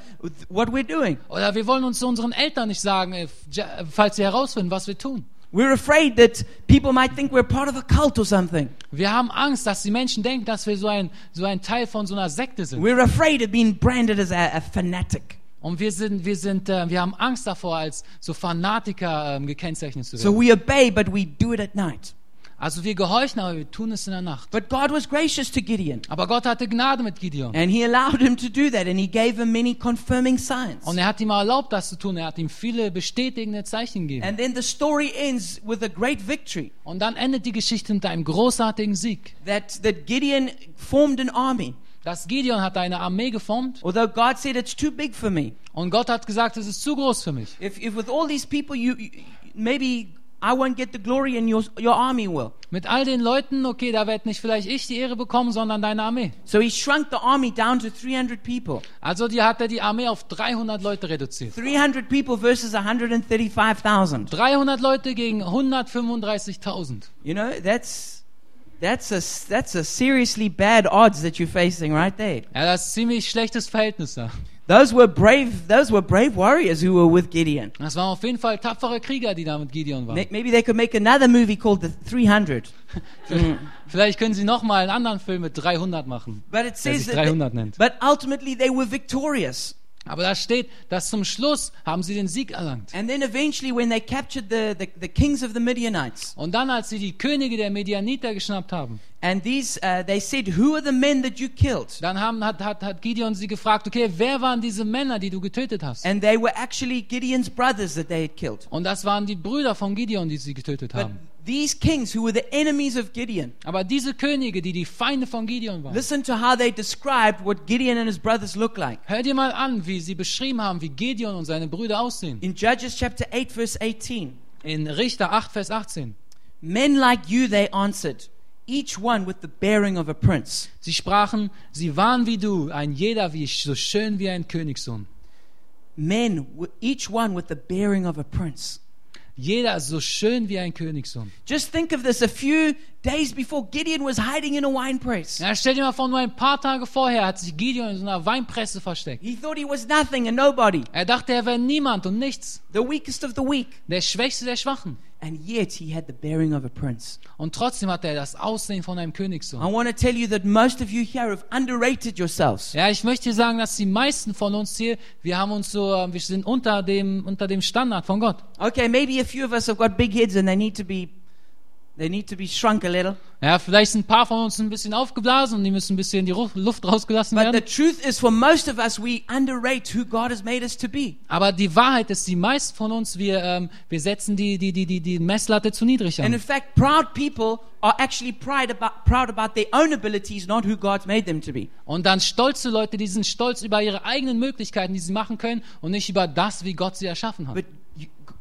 what we're doing. Oder wir wollen uns unseren Eltern nicht sagen, äh, falls sie herausfinden, was wir tun. We're afraid that people might think we're part of a cult or something. Wir haben Angst, dass die Menschen denken, dass wir so ein, so ein Teil von so einer Sekte sind. We're afraid of being branded as a, a fanatic. Und wir sind, wir sind, äh, wir haben Angst davor, als so Fanatiker ähm, gekennzeichnet zu So werden. we obey, but we do it at night. Also wir gehorchen, aber wir tun es in der Nacht. But God was gracious to Gideon. Aber Gott hatte Gnade mit Gideon. And he allowed him to do that, and he gave him many confirming signs. Und er hat ihm erlaubt, das zu tun. Er hat ihm viele bestätigende Zeichen gegeben. And then the story ends with a great victory Und dann endet die Geschichte mit einem großartigen Sieg. that, that Gideon formed an army. Das Gideon hat eine Armee geformt Although God said it's too big for me. und Gott hat gesagt, es ist zu groß für mich. If, if with all these people, you, you maybe I won't get the glory and your, your army will. Mit all den Leuten, okay, da werde nicht vielleicht ich die Ehre bekommen, sondern deine Armee. So he shrunk the army down to 300 people. Also die hat er die Armee auf 300 Leute reduziert. 300 people versus 135,000. 300 Leute gegen 135.000. You know, that's, that's, a, that's a seriously bad odds that you're facing right there. Ja, das ist ziemlich schlechtes Verhältnis da. Those were brave, those were brave warriors who were with Gideon. Das waren auf jeden Fall tapfere Krieger, die da mit Gideon waren. May- Maybe they could make another movie called The 300. Vielleicht können sie noch mal einen anderen Film mit 300 machen, But it says sich that 300 nennt. but ultimately they were victorious. Aber da steht, dass zum Schluss haben sie den Sieg erlangt. And then eventually when they captured the, the, the kings of the Midianites, Und dann, als sie die Könige der Medianiter geschnappt haben, and these, uh, they said, who are the men that you killed? dann haben, hat, hat, hat Gideon sie gefragt, okay, wer waren diese Männer, die du getötet hast? And they were actually Gideon's brothers that they had killed. Und das waren die Brüder von Gideon, die sie getötet But haben. These kings who were the enemies of Gideon, Aber diese Könige, die die Feinde von Gideon waren, listen to how they described what Gideon and his brothers look like. hör dir mal an, wie sie beschrieben haben, wie Gideon und seine Brüder aussehen. In Judges chapter 8, verse 18, In Richter 8, Vers 18. men like you, they answered, each one with the bearing of a prince. Sie sprachen, sie waren wie du, ein jeder wie so schön wie ein Königssohn. Men, each one with the bearing of a prince. Jeder so schön wie ein Königssohn. Just think of this. A few days before, Gideon was hiding in a wine press. Ja, stell dir mal vor, nur ein paar Tage vorher hat sich Gideon in so einer Weinpresse versteckt. He thought he was nothing and nobody, Er dachte, er wäre niemand und nichts. the weakest of the weak. Der Schwächste der Schwachen. And yet he had the bearing of a prince. Und trotzdem hat er das Aussehen von einem I Königssohn. want to tell you that most of you here have underrated yourselves. Ja, ich möchte sagen, dass die meisten von uns hier, wir haben uns so, äh, wir sind unter dem, unter dem Standard von Gott. Okay, maybe a few of us have got big heads and they need to be they need to be shrunk a little. Ja, vielleicht sind ein paar von uns ein bisschen aufgeblasen und die müssen ein bisschen die Luft rausgelassen But the werden. truth is for most of us we underrate who God has made us to be. Aber die Wahrheit ist, die meisten von uns, wir, ähm, wir setzen die, die, die, die, die Messlatte zu niedrig And in an. fact, proud people are actually pride about, proud about their own abilities, not who God's made them to be. Und dann stolze Leute, die sind stolz über ihre eigenen Möglichkeiten, die sie machen können und nicht über das, wie Gott sie erschaffen hat. But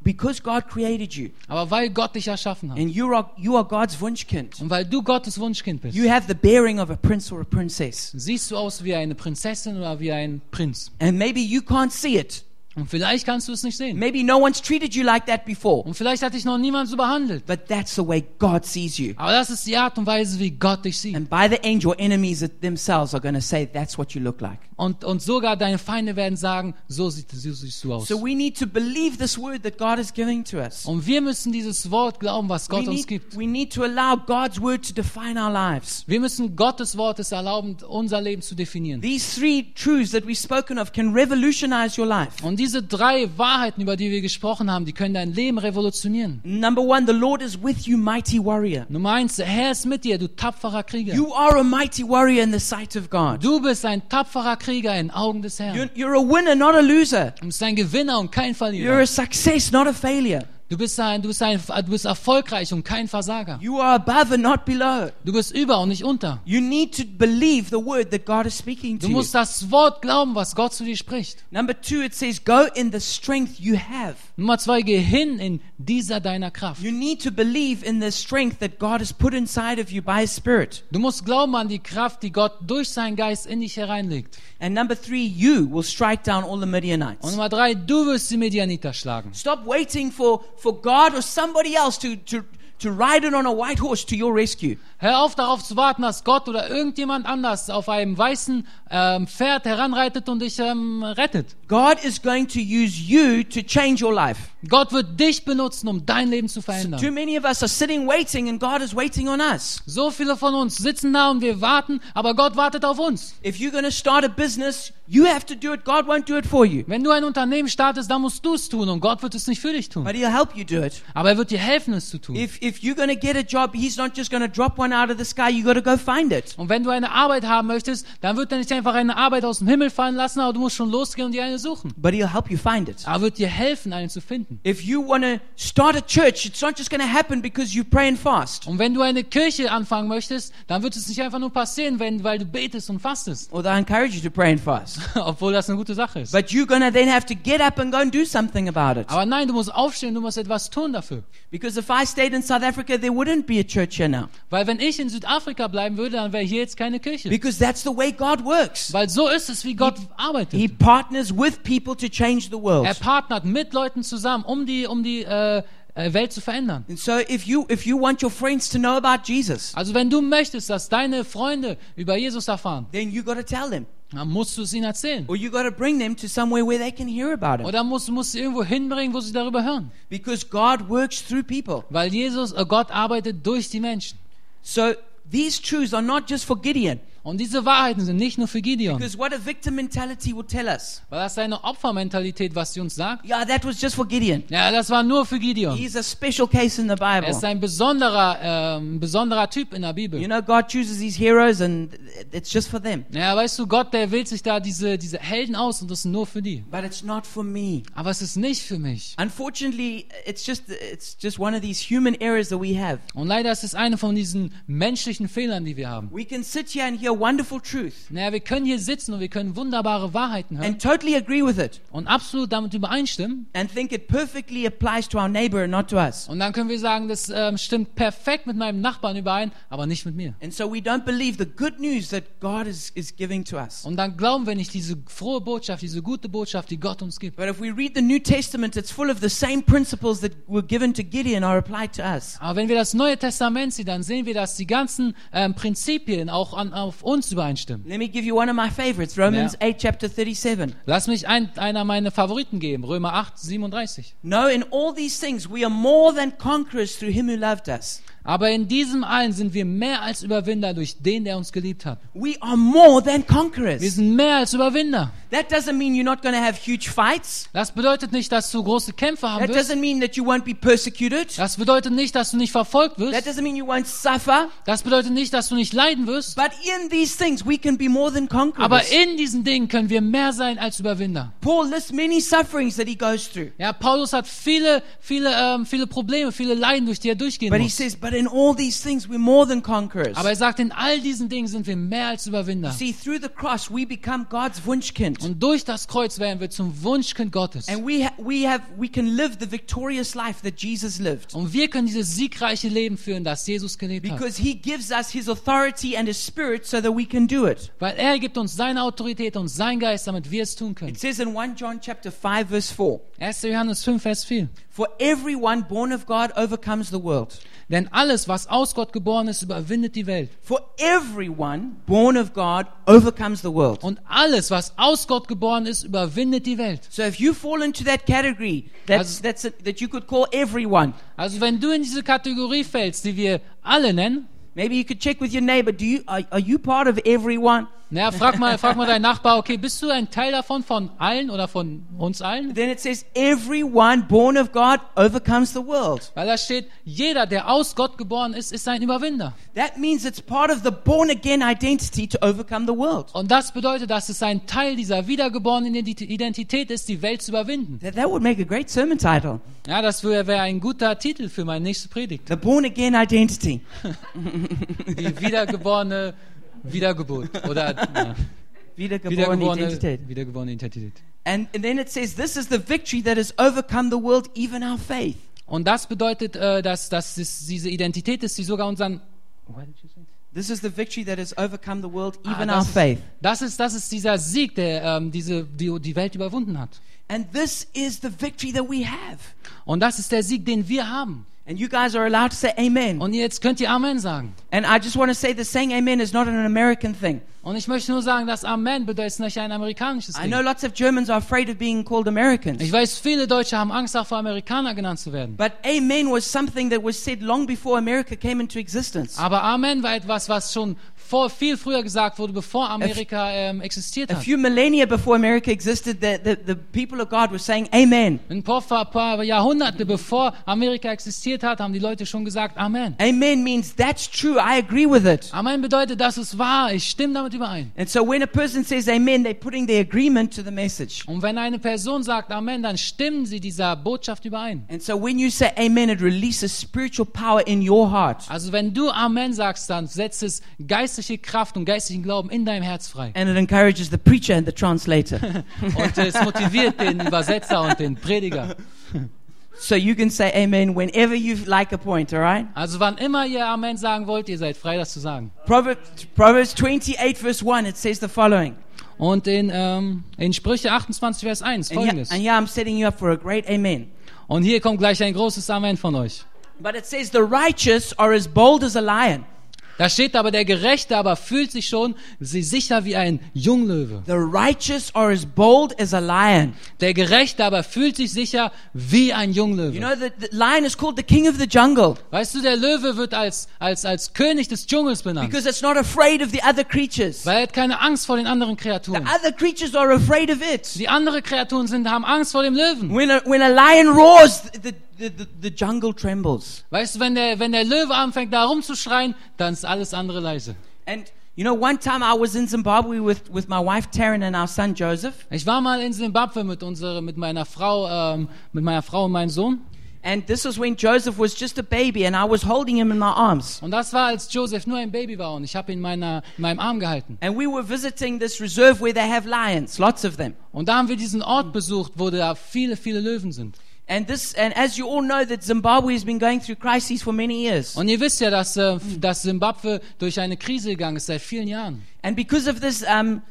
because God created you Aber weil Gott dich erschaffen hat and you are, you are God's Wunschkind, und weil du Gottes Wunschkind bist, you have the bearing of a prince or a princess. siehst du aus wie eine Prinzessin oder wie ein Prinz. And maybe you can't see it. Und vielleicht kannst du es nicht sehen. Maybe no one's treated you like that before. Und vielleicht hat dich noch niemand so behandelt. But that's the way God sees you. Aber das ist die Art und Weise, wie Gott dich sieht. And by the end, your enemies themselves are going to say, that's what you look like. Und, und sogar deine Feinde werden sagen, so, sieht, so siehst du aus. So we need to believe this word that God is giving to us. Und wir müssen dieses Wort glauben, was We Gott uns need, gibt. we need to allow God's word to define our lives. Wir müssen Gottes Wort es erlauben, unser Leben zu definieren. These three truths that we've spoken of can revolutionize your life. Und diese drei Wahrheiten, über die wir gesprochen haben, die können dein Leben revolutionieren. Number one, the Lord is with you, mighty warrior. Nummer eins, der Herr ist mit dir, du tapferer Krieger. You are a mighty warrior in the sight of God. Du bist ein tapferer Krieger in Augen des Herrn. You're, you're a winner, not a loser. Du bist ein Gewinner und kein You're Verlierer. a success, not a failure. Du bist, ein, du, bist ein, du bist erfolgreich und kein Versager. You are above and not below. Du bist über und nicht unter. You need to believe the word that God is speaking Du to you. musst das Wort glauben, was Gott zu dir spricht. Number two, it says, go in the strength you have. Nummer zwei, geh hin in dieser deiner Kraft. You need to believe in the strength that God has put inside of you by His Spirit. Du musst glauben an die Kraft, die Gott durch seinen Geist in dich hereinlegt. And number three, you will strike down all the Und Midianites. Nummer drei, du wirst die Medianiter schlagen. Stop waiting for, for God or somebody else to, to, to ride in on a white horse to your rescue. Hör auf darauf zu warten, dass Gott oder irgendjemand anders auf einem weißen ähm, Pferd heranreitet und dich ähm, rettet. God is going to use you to change your life. Gott wird dich benutzen, um dein Leben zu Too verändern. many of us are sitting waiting and God is waiting on us. So viele von uns sitzen da und wir warten, aber Gott wartet auf uns. If you're going to start a business, you have to do it. God won't do it for you. Wenn du ein Unternehmen startest, dann musst du es tun und Gott wird es nicht für dich tun. But he'll help you do it. Aber er wird dir helfen, es zu tun. If, if you're going to get a job, he's not just going to drop one out of the sky. You got to go find it. Und wenn du eine Arbeit haben möchtest, dann wird er nicht einfach eine Arbeit aus dem Himmel fallen lassen, aber du musst schon losgehen und dir eine suchen. But he'll help you find it. Er wird dir helfen, eine zu finden. If you want to start a church, it's not just going to happen because you pray and fast. Und wenn du eine Kirche anfangen möchtest, dann wird es nicht einfach nur passieren, wenn, weil du betest und fastest. Although I encourage you to pray and fast. Obwohl das eine gute Sache ist. But you're going to then have to get up and go and do something about it. Aber nein, du musst aufstehen, du musst etwas tun dafür. Because if I stayed in South Africa, there wouldn't be a church here now. Weil wenn ich in Südafrika bleiben würde, dann wäre hier jetzt keine Kirche. Because that's the way God works. Weil so ist es, wie Gott He arbeitet. partners with people to change the world. Er partnert mit Leuten zusammen, um die, um die äh, äh, Welt zu verändern. And so if you if you want your friends to know about Jesus, Also wenn du möchtest, dass deine Freunde über Jesus erfahren, then you got to tell them. dann musst du es ihnen erzählen. Or you got to bring them to somewhere where they can hear about it. Oder musst, musst du irgendwo hinbringen, wo sie darüber hören. Because God works through people. Weil Jesus, äh, Gott arbeitet durch die Menschen. So these truths are not just for Gideon. Und diese Wahrheiten sind nicht nur für Gideon. Because what a victim mentality will tell us. Weil das ist eine Opfermentalität, was sie uns sagt. Yeah, that was just for Gideon. Ja, das war nur für Gideon. He's a special case in the Er Bible. ist ein besonderer, ähm, besonderer Typ in der You Bibel. know, God chooses these heroes and it's just for them. Ja, weißt du, Gott, der wählt sich da diese, diese Helden aus und das ist nur für die. But it's not for me. Aber es ist nicht für mich. Unfortunately, it's just it's just one of these human errors that we have. Und leider ist es eine von diesen menschlichen Fehlern, die wir haben. We can sit here and hear wonderful truth Naja, wir können hier sitzen und wir können wunderbare Wahrheiten hören and totally agree with it und absolut damit übereinstimmen. and think it perfectly applies to our neighbor and not to us. Und dann können wir sagen, das ähm, stimmt perfekt mit meinem Nachbarn überein, aber nicht mit mir. And so we don't believe the good news that God is, is giving to us. Und dann glauben wir nicht diese frohe Botschaft, diese gute Botschaft, die Gott uns gibt. But if we read the New Testament, it's full of the same principles that were given to Gideon are applied to us. Aber wenn wir das Neue Testament sehen, dann sehen wir, dass die ganzen ähm, Prinzipien auch an, auf uns übereinstimmen. Let me give you one of my favorites, Romans Yeah. 8, chapter 37. Lass mich ein, einer meiner Favoriten geben, Römer 8, 37. No, in all these things we are more than conquerors through him who loved us. Aber in diesem allen sind wir mehr als Überwinder durch den, der uns geliebt hat. We are more than Wir conquerors. sind mehr als Überwinder. That doesn't mean you're not going to have huge fights. Das bedeutet nicht, dass du große Kämpfe haben That wirst. doesn't mean that you won't be persecuted. Das bedeutet nicht, dass du nicht verfolgt That wirst. doesn't mean you won't suffer. Das bedeutet nicht, dass du nicht leiden wirst. But in these things we can be more than conquerors. Aber in diesen Dingen können wir mehr sein als Überwinder. Paul lists many sufferings that he goes through. Ja, Paulus hat viele, viele, ähm, viele Probleme, viele Leiden, durch die er durchgehen But he muss. says, but in all these things we're more than conquerors. Aber er sagt, in all diesen Dingen sind wir mehr als Überwinder. See, through the cross we become God's Wunschkind. Und durch das Kreuz werden wir zum Wunschkind Gottes. And we, we, have, we can live the victorious life that Jesus lived. Und wir können dieses siegreiche Leben führen, das Jesus gelebt hat. Because he gives us his authority and his spirit so that we can do it. Weil er gibt uns seine Autorität und sein Geist, damit wir es tun können. It says in 1 John chapter 5 verse 4, 1. Johannes 5, Vers 4. For everyone born of God overcomes the world. Denn alles, was aus Gott geboren ist, überwindet die Welt. For everyone born of God overcomes the world. Und alles, was aus Gott geboren ist, überwindet die Welt. So if you fall into that category, that's, Also- that's a, that you could call everyone. Also wenn du in diese Kategorie fällst, die wir alle nennen, Maybe you could check with your neighbor. Do you are, are you part of everyone? Naja, frag mal, frag mal deinen Nachbar, okay, bist du ein Teil davon, von allen oder von uns allen? Then it says everyone born of God overcomes the world. Weil da steht, jeder, der aus Gott geboren ist, ist ein Überwinder. That means it's part of the born again identity to overcome the world. Und das bedeutet, dass es ein Teil dieser wiedergeborenen Ident- Identität ist, die Welt zu überwinden. That, that would make a great sermon title. Ja, das wäre wär ein guter Titel für meine nächste Predigt. The born again identity. Die wiedergeborene Wiedergeburt. Oder Wiedergeborene Identität. wiedergeborene Identität. And, and then it says, This is the victory that has overcome the world, even our faith. Und das bedeutet, äh, dass, dass es diese Identität ist, die sogar unseren... What did you say? This is the victory that has overcome the world, Ah, even our das, faith. ist, das, ist, das ist dieser Sieg, der ähm, diese, die, die Welt überwunden hat. And this is the victory that we have. Und das ist der Sieg, den wir haben. And you guys are allowed to say amen. Und jetzt könnt ihr Amen sagen. And I just want to say that saying amen is not an American thing. Und ich möchte nur sagen, dass Amen bedeutet nicht ein amerikanisches I Ding. know lots of Germans are afraid of being called Americans. Ich weiß, viele Deutsche haben Angst, auch für Amerikaner genannt zu werden. But amen was something that was said long before America came into existence. Aber Amen war etwas, was schon vor, viel früher gesagt wurde, bevor Amerika ähm, existiert A hat. few millennia before America existed, the, the, the people of God were saying amen. Ein paar, paar, Jahrhunderte bevor Amerika existiert hat, haben die Leute schon gesagt Amen. Amen means that's true. I agree with it. Amen bedeutet, das ist wahr, ich stimme damit überein. And so when a person says amen, they're putting their agreement to the message. Und wenn eine Person sagt Amen, dann stimmen sie dieser Botschaft überein. And so when you say amen, it releases spiritual power in your heart. Also wenn du Amen sagst, dann setzt es geistliche Kraft und geistlichen Glauben in deinem Herz frei. And it encourages the preacher and the translator. Und es motiviert den Übersetzer und den Prediger. so you can say amen whenever you like a point, all right? Also wann immer ihr Amen sagen wollt, ihr seid frei, das zu sagen. Proverbs, Proverbs 28, verse 1, it says the following. Und in, ähm, in Sprüche 28, Vers 1 And here, folgendes. and here I'm setting you up for a great amen. Und hier kommt gleich ein großes Amen von euch. But it says, The righteous are as bold as a lion. Da steht aber, der Gerechte aber fühlt sich schon sie sicher wie ein Junglöwe. The righteous are as bold as a lion. Der Gerechte aber fühlt sich sicher wie ein Junglöwe. You know, the, the lion is called the king of the jungle weißt du, der Löwe wird als, als, als König des Dschungels benannt. because it's not afraid of the other creatures. Weil er hat keine Angst vor den anderen The Kreaturen. other creatures are afraid of it. Die anderen Kreaturen sind, haben Angst vor dem Löwen. When a, when a lion roars, the, the, the, the jungle trembles. Weißt du, wenn der, wenn der Löwe anfängt da rumzuschreien, dann ist alles andere leise. And you know, one time I was in Zimbabwe with, with my wife Taryn and our son Joseph, Ich war mal in Simbabwe mit, unsere, mit meiner Frau, ähm, mit meiner Frau und meinem Sohn. and this was when Joseph was just a baby, and I was holding him in my arms. Und das war, als Joseph nur ein Baby war und ich habe ihn in, meiner, in meinem Arm gehalten. And we were visiting this reserve where they have lions, lots of them. Und da haben wir diesen Ort besucht, wo da viele, viele Löwen sind. And this, and as you all know, that Zimbabwe has been going through crises for many years. Und ihr wisst ja, dass, äh, dass Simbabwe durch eine Krise gegangen ist seit vielen Jahren. And because of this, um,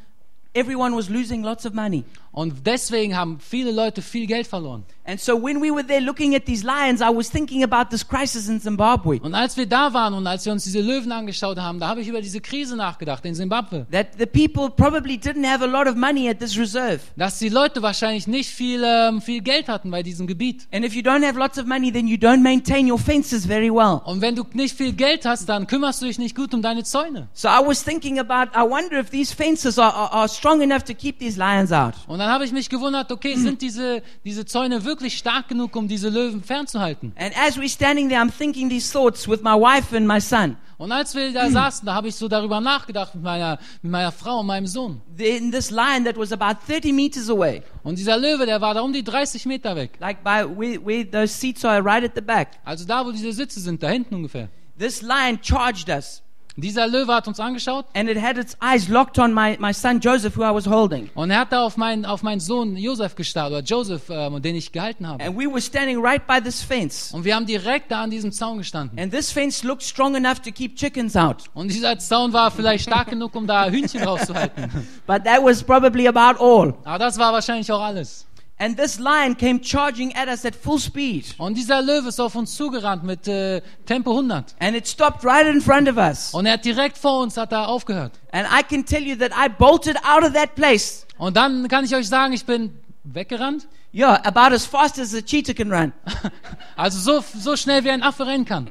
everyone was losing lots of money. Und deswegen haben viele Leute viel Geld verloren. And so when we were there looking at these lions, I was thinking about this crisis in Zimbabwe. Und als wir da waren und als wir uns diese Löwen angeschaut haben, da habe ich über diese Krise nachgedacht in Simbabwe. That the people probably didn't have a lot of money at this reserve. Dass die Leute wahrscheinlich nicht viel, ähm, viel Geld hatten bei diesem Gebiet. And if you don't have lots of money, then you don't maintain your fences very well. Und wenn du nicht viel Geld hast, dann kümmerst du dich nicht gut um deine Zäune. So I was thinking about, I wonder if these fences are, are, are strong enough to keep these lions out. Und dann habe ich mich gewundert, okay, sind diese, diese Zäune wirklich stark genug, um diese Löwen fernzuhalten? And as we're standing there, I'm thinking these thoughts with my wife and my son. Und als wir da saßen, da habe ich so darüber nachgedacht mit meiner, mit meiner Frau und meinem Sohn. In this lion that was about 30 meters away, Und dieser Löwe, der war da um die 30 Meter weg. like by where, where those seats are right at the back. Also da, wo diese Sitze sind, da hinten ungefähr. This lion charged us. Dieser Löwe hat uns angeschaut and it had its eyes locked on my, my son Joseph, who I was holding. und er hat da auf meinen, auf meinen Sohn Josef gestarrt, oder Joseph, ähm, den ich gehalten habe. And we were standing right by this fence. Und wir haben direkt da an diesem Zaun gestanden. And this fence looked strong enough to keep chickens out. Und dieser Zaun war vielleicht stark genug, um da Hühnchen rauszuhalten. But that was probably about all. Aber das war wahrscheinlich auch alles. And this lion came charging at us at full speed. Und dieser Löwe ist auf uns zugerannt mit äh, Tempo 100. And it stopped right in front of us. Und er hat direkt vor uns hat er aufgehört. And I can tell you that I bolted out of that place. Und dann kann ich euch sagen, ich bin weggerannt. Yeah, about as fast as a cheetah can run. Also so, so schnell wie ein Affe rennen kann.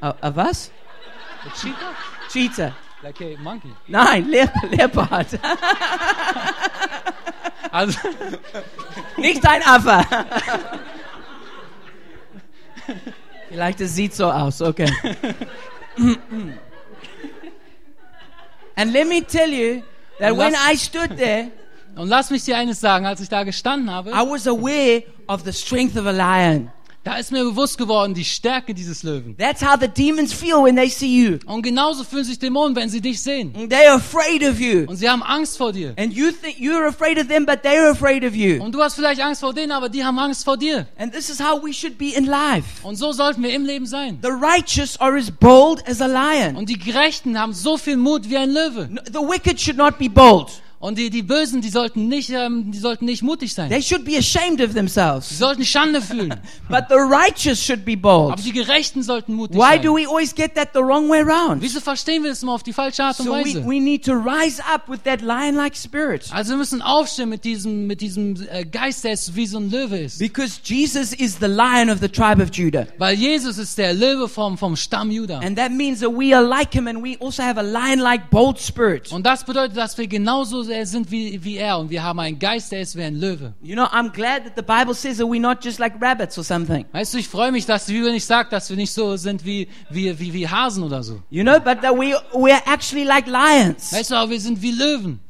A, a was? A cheetah? Cheetah. Like a monkey. Nein, Le Leopard. Also, Nicht ein Affe. Vielleicht es sieht so aus, okay. And let me tell you that Und when lass- I stood there, und lass mich dir eines sagen, als ich da gestanden habe, I was aware of the strength of a lion. Da ist mir bewusst geworden, die Stärke dieses Löwen. That's how the demons feel when they see you. Und genauso fühlen sich Dämonen, wenn sie dich sehen. They're afraid of you. Und sie haben Angst vor dir. And you think you're afraid of them, but they're afraid of you. Und du hast vielleicht Angst vor denen, aber die haben Angst vor dir. And this is how we should be in life. Und so sollten wir im Leben sein. The righteous are as bold as a lion. Und die Gerechten haben so viel Mut wie ein Löwe. The wicked should not be bold. Und die, die Bösen, die sollten nicht, ähm, die sollten nicht mutig sein. They should be ashamed of Sie themselves. sollten Schande fühlen. But the righteous should be bold. Aber die Gerechten sollten mutig Why sein. do we always get that the wrong way around? Wieso verstehen wir das immer auf die falsche Art und So we, Weise? we need to rise up with that lion-like spirit. Also wir müssen aufstehen mit diesem, mit diesem äh, Geist, der wie so ein Löwe ist. Because Jesus is the lion of the tribe of Judah. Weil Jesus ist der Löwe vom, vom Stamm Juda. And that means that we are like him and we also have a lion-like bold spirit. Und das bedeutet, dass wir genauso sehr sind wie, wie er. Und wir haben einen Geist, der ist wie ein Löwe. You know, I'm glad that the Bible says that we're not just like rabbits or something. Weißt du, ich freue mich, dass die Bibel nicht sagt, dass wir nicht so sind wie, wie, wie, wie Hasen oder so. You know, but that we, we're actually like lions. Weißt du, aber wir sind wie Löwen.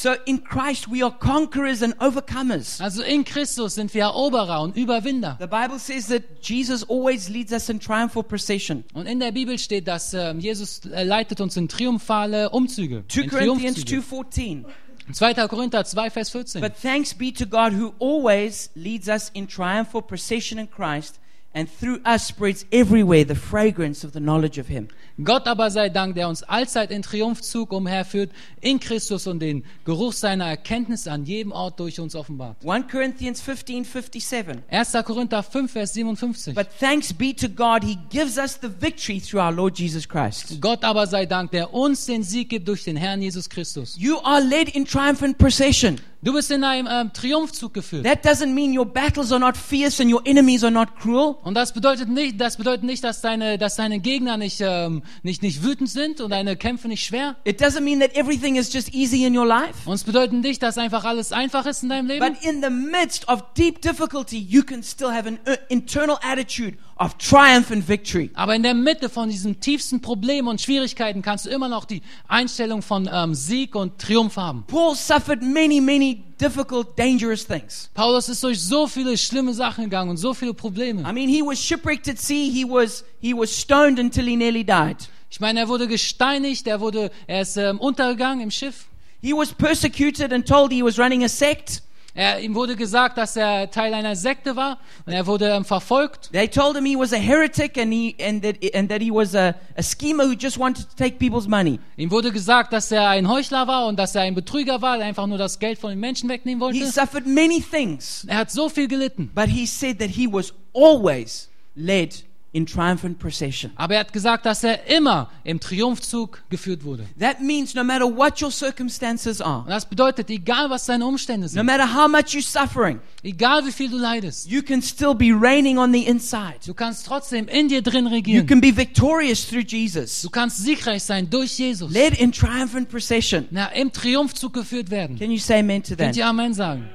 So in Christ we are conquerors and overcomers. Also in Christus sind wir Eroberer und Überwinder. The Bible says that Jesus always leads us in triumphal procession. Und in der Bibel steht, dass ähm, Jesus äh, leitet uns in triumphale Umzüge. 2 In Corinthians Triumphzüge. 2:14. 2. Korinther 2, Vers 14. But thanks be to God who always leads us in triumphal procession in Christ and through us spreads everywhere the fragrance of the knowledge of him. Gott aber sei Dank, der uns allzeit in Triumphzug umherführt, in Christus und den Geruch seiner Erkenntnis an jedem Ort durch uns offenbart. 1 Corinthians 15:57. 1. Korinther 5, Vers 57. But thanks be to God he gives us the victory through our Lord Jesus Christ. Gott aber sei Dank, der uns den Sieg gibt durch den Herrn Jesus Christus. You are led in triumphant procession. Du bist in einem ähm, Triumphzug geführt. That doesn't mean your battles are not fierce and your enemies are not cruel. Und das bedeutet nicht, das bedeutet nicht, dass deine, dass deine Gegner nicht, ähm, nicht, nicht wütend sind und deine Kämpfe nicht schwer. It doesn't mean that everything is just easy in your life. Und es bedeutet nicht, dass einfach alles einfach ist in deinem Leben. But in the midst of deep difficulty, you can still have an uh, internal attitude of triumph and victory. Aber in der Mitte von diesen tiefsten Problemen und Schwierigkeiten kannst du immer noch die Einstellung von ähm, Sieg und Triumph haben. Paul suffered many, many difficult, dangerous things. Paulus ist durch so viele schlimme Sachen gegangen und so viele Probleme. I mean, he was shipwrecked at sea. He was he was stoned until he nearly died. Ich meine, er wurde gesteinigt, er wurde, er ist ähm, untergegangen im Schiff. He was persecuted and told he was running a sect. Er, ihm wurde gesagt, dass er Teil einer Sekte war und er wurde ähm, verfolgt. They told him he was a heretic and he and that and that he was a, a schemer who just wanted to take people's money. Ihm wurde gesagt, dass er ein Heuchler war und dass er ein Betrüger war, der einfach nur das Geld von den Menschen wegnehmen He wollte. suffered many things, Er hat so viel gelitten. but he said that he was always led in triumphant procession. Aber er hat gesagt, dass er immer im Triumphzug geführt wurde. That means no matter what your circumstances are, Und das bedeutet, egal was deine Umstände no sind, matter how much you're suffering, egal wie viel du leidest, you can still be reigning on the inside. du kannst trotzdem in dir drin You regieren. can be victorious through Jesus, Du kannst siegreich sein durch Jesus. led in triumphant procession. Na, im Triumphzug geführt werden. Can you say amen to that? Könnt ihr Amen sagen?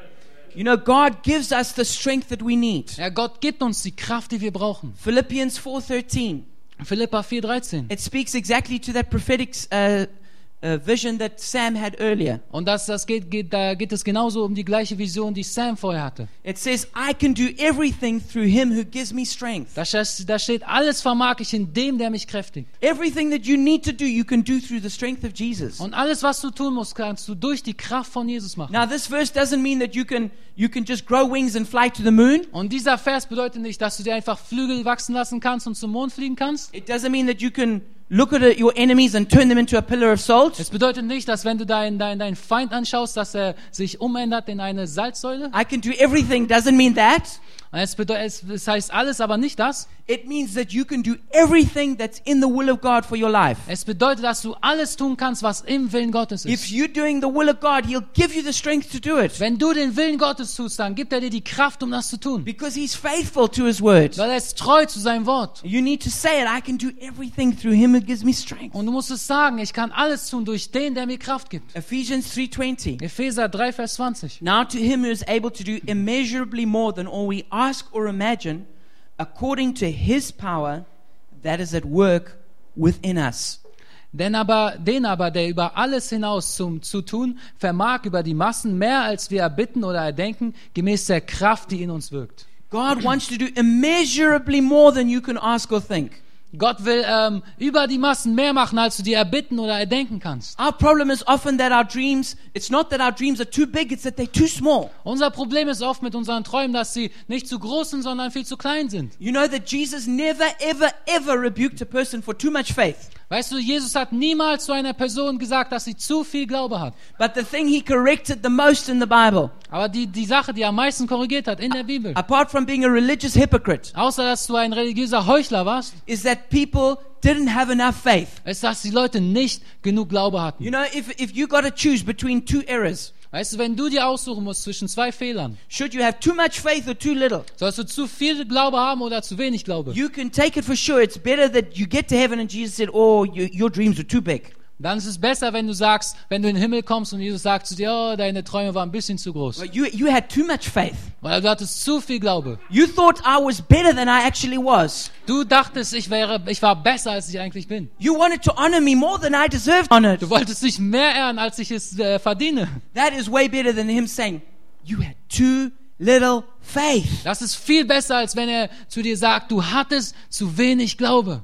You know, God gives us the strength that we need. Ja, Gott gibt uns die Kraft, die wir brauchen. Philippians 4:13. Philippa 4,13. It speaks exactly to that prophetic uh, vision that Sam had earlier. Und das, das geht, geht, da geht es genauso um die gleiche Vision, die Sam vorher hatte. It says, "I can do everything through Him who gives me strength." Da, steht- da steht, alles vermag ich in dem, der mich kräftigt. Everything that you need to do, you can do through the strength of Jesus. Und alles, was du tun musst, kannst du durch die Kraft von Jesus machen. Now, this verse doesn't mean that you can you can just grow wings and fly to the moon. Und dieser Vers bedeutet nicht, dass du dir einfach Flügel wachsen lassen kannst und zum Mond fliegen kannst. It doesn't mean that you can look at your enemies and turn them into a pillar of salt. Es bedeutet nicht, dass wenn du deinen dein, deinen Feind anschaust, dass er sich umändert in eine Salzsäule. I can do everything doesn't mean that. Es, bedeutet, es, heißt alles, aber nicht das. It means that you can do everything that's in the will of God for your life. Es bedeutet, dass du alles tun kannst, was im Willen Gottes If ist. you're doing the will of God, He'll give you the strength to do it Wenn du den Willen Gottes tust, dann gibt er dir die Kraft, um das zu tun. because He's faithful to His word. Weil er ist treu zu seinem Wort. You need to say it. I can do everything through Him who gives me strength. Und du musst es sagen, ich kann alles tun durch den, der mir Kraft gibt. Ephesians 3:20. Epheser 3, Vers 20. Now to Him who is able to do immeasurably more than all we ask or imagine, according to His power that is at work within us. Denn aber, den aber, der über alles hinaus zum, zu tun, vermag über die Massen mehr, als wir erbitten oder erdenken, gemäß der Kraft, die in uns wirkt. God wants to do immeasurably more than you can ask or think. Gott will ähm, über die Massen mehr machen, als du dir erbitten oder erdenken kannst. Our problem is often that our dreams, it's not that our dreams are too big, it's that they're too small. Unser Problem ist oft mit unseren Träumen, dass sie nicht zu groß sind, sondern viel zu klein sind. You know that Jesus never, ever, ever rebuked a person for too much faith. Weißt du, Jesus hat niemals zu einer Person gesagt, dass sie zu viel Glaube hat. But the thing he corrected the most in the Bible, Aber die, die Sache, die er am meisten korrigiert hat in der Bibel, apart from being a religious hypocrite, außer dass du ein religiöser Heuchler warst, is that people didn't have enough faith. ist, dass die Leute nicht genug Glaube hatten. You know, if, if you got to choose between two errors, Weißt du, wenn du dir aussuchen musst zwischen zwei Fehlern, should you have too much faith or too little? sollst du zu viel Glaube haben oder zu wenig Glaube? You can take it for sure. It's better that you get to heaven and Jesus said, Oh, you, your dreams are too big. Dann ist es besser, wenn du sagst, wenn du in den Himmel kommst und Jesus sagt zu dir, oh, deine Träume waren ein bisschen zu groß. But you, you had too much faith. Weil du hattest zu viel Glaube. You thought I was better than I actually was. Du dachtest, ich wäre, ich war besser, als ich eigentlich bin. You wanted to honor me more than I deserved honored. Du wolltest dich mehr ehren, als ich es äh, verdiene. That is way better than him saying, You had too little faith. Das ist viel besser, als wenn er zu dir sagt, du hattest zu wenig Glaube.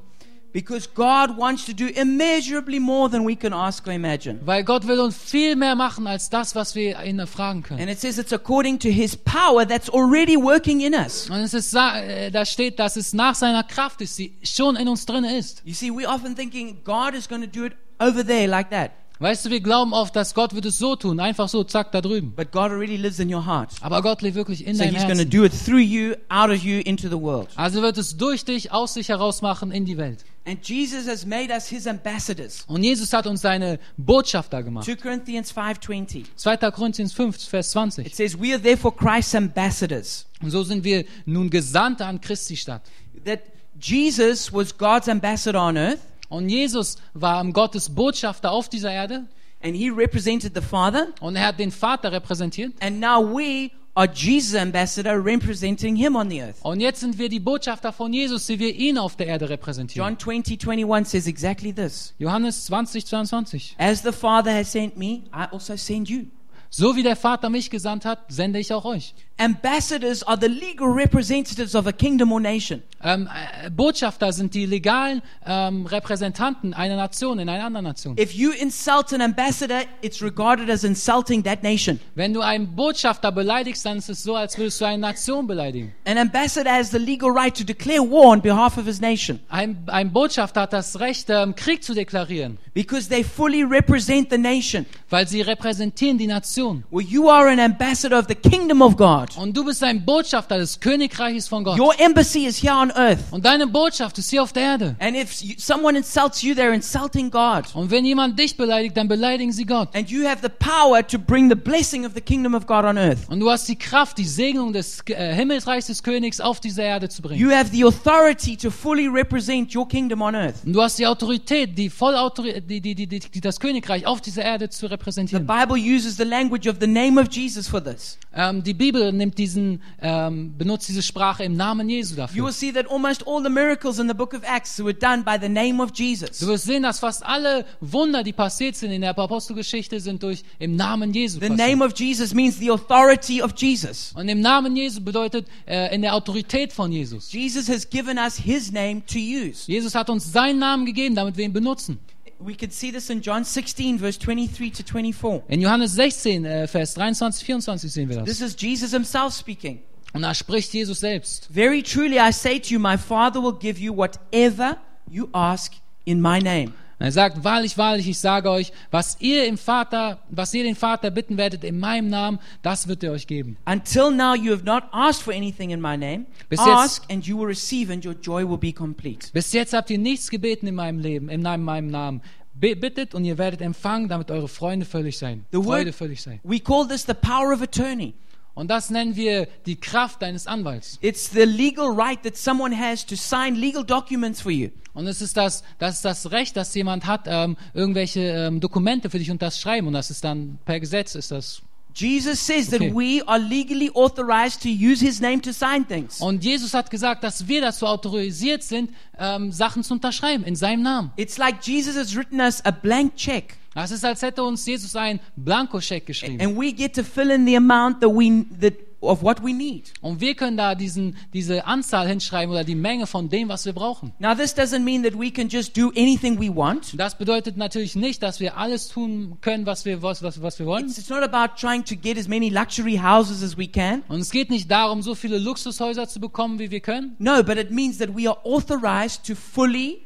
Because God wants to do immeasurably more than we can ask or imagine. Weil Gott will uns viel mehr machen, als das, was wir ihn fragen können. And it says it's according to his power that's already working in us. Und es ist, äh, da steht, dass es nach seiner Kraft ist, die schon in uns drin ist. You see, we're often thinking God is going to do it over there like that. Weißt du, wir glauben oft, dass Gott wird es so tun, einfach so, zack, da drüben. But God already lives in your heart. Aber Gott lebt wirklich in So deinem he's going to Herzen. do it through you, out of you, into the world. Also wird es durch dich, aus sich heraus machen in die Welt. And Jesus has made us his ambassadors. Und Jesus hat uns seine Botschafter gemacht. 2 Corinthians 5:20. 2. Korinther 5, Vers It 20. says, "We are therefore Christ's ambassadors." Und so sind wir nun Gesandte an Christi Stadt. That Jesus was God's ambassador on earth, Und Jesus war Gottes Botschafter auf dieser Erde. and he represented the Father, Und er hat den Vater repräsentiert. and now we are Jesus' ambassador representing him on the earth. Und jetzt sind wir die Botschafter von Jesus, die wir ihn auf der Erde repräsentieren. John 20, 21 says exactly this. Johannes 20, 22. As the Father has sent me, I also send you. So wie der Vater mich gesandt hat, sende ich auch euch. Ambassadors are the legal representatives of a kingdom or nation. Ähm, äh, Botschafter sind die legalen ähm, Repräsentanten einer Nation in einer anderen Nation. If you insult an ambassador, it's regarded as insulting that nation. Wenn du einen Botschafter beleidigst, dann ist es so, als würdest du eine Nation beleidigen. An ambassador has the legal right to declare war on behalf of his nation Ein, ein Botschafter hat das Recht, ähm, Krieg zu deklarieren, because they fully represent the nation. weil sie repräsentieren die Nation. Well, you are an ambassador of the kingdom of God. Und du bist ein Botschafter des Königreiches von Gott. Your embassy is here on earth. Und deine Botschaft ist hier auf der Erde. And if you, someone insults you, they're insulting God. Und wenn jemand dich beleidigt, dann beleidigen sie Gott. And you have the power to bring the blessing of the kingdom of God on earth. Und du hast die Kraft, die Segnung des äh, Himmelsreichs des Königs auf diese Erde zu bringen. You have the authority to fully represent your kingdom on earth. Und du hast die Autorität, die Vollautorität, die, die, die, die, das Königreich auf dieser Erde zu The repräsentieren. Bible uses the language of the name of Jesus for this. Ähm, die Bibel nimmt diesen, ähm, benutzt diese Sprache im Namen Jesu You dafür. will see that almost all the miracles in the book of Acts were done by the name of Jesus. Du wirst sehen, dass fast alle Wunder, die passiert sind in der Apostelgeschichte, sind durch im Namen Jesu The passiert. name of Jesus means the authority of Jesus. Und im Namen Jesu bedeutet äh, in der Autorität von Jesus. Jesus has given us his name to use. Jesus hat uns seinen Namen gegeben, damit wir ihn benutzen. We can see this in John 16, verse 23 to 24. In Johannes 16, äh, Vers 23, 24 sehen wir das. This is Jesus himself speaking. Und da spricht Jesus selbst. Very truly I say to you, my Father will give you whatever you ask in my name. Und er sagt, wahrlich, wahrlich, ich sage euch, was ihr im Vater, was ihr den Vater bitten werdet in meinem Namen, das wird er euch geben. Until now you have not asked for anything in my name. Bis jetzt- Ask and you will receive and your joy will be complete. Bis jetzt habt ihr nichts gebeten in meinem Leben, in meinem, Namen. Bittet und ihr werdet empfangen, damit eure Freunde völlig sein. The Freude völlig sein. we call this the power of attorney. Und das nennen wir die Kraft deines Anwalts. It's the legal right that someone has to sign legal documents for you. Und es ist das, das ist das Recht, dass jemand hat, ähm, irgendwelche ähm, Dokumente für dich unterschreiben. Und das ist dann per Gesetz ist das. Jesus says Okay. that we are legally authorized to use his name to sign things. Und Jesus hat gesagt, dass wir dazu autorisiert sind, ähm, Sachen zu unterschreiben in seinem Namen. It's like Jesus has written us a blank check Das ist, als hätte uns Jesus einen Blankoscheck geschrieben. and we get to fill in the amount that we that of what we need. Und wir können da diesen, diese Anzahl hinschreiben oder die Menge von dem, was wir brauchen. Now this doesn't mean that we can just do anything we want. Das bedeutet natürlich nicht, dass wir alles tun können, was wir, was, was, was wir wollen. It's, it's not about trying to get as many luxury houses as we can. Und es geht nicht darum, so viele Luxushäuser zu bekommen, wie wir können. No, but it means that we are authorized to fully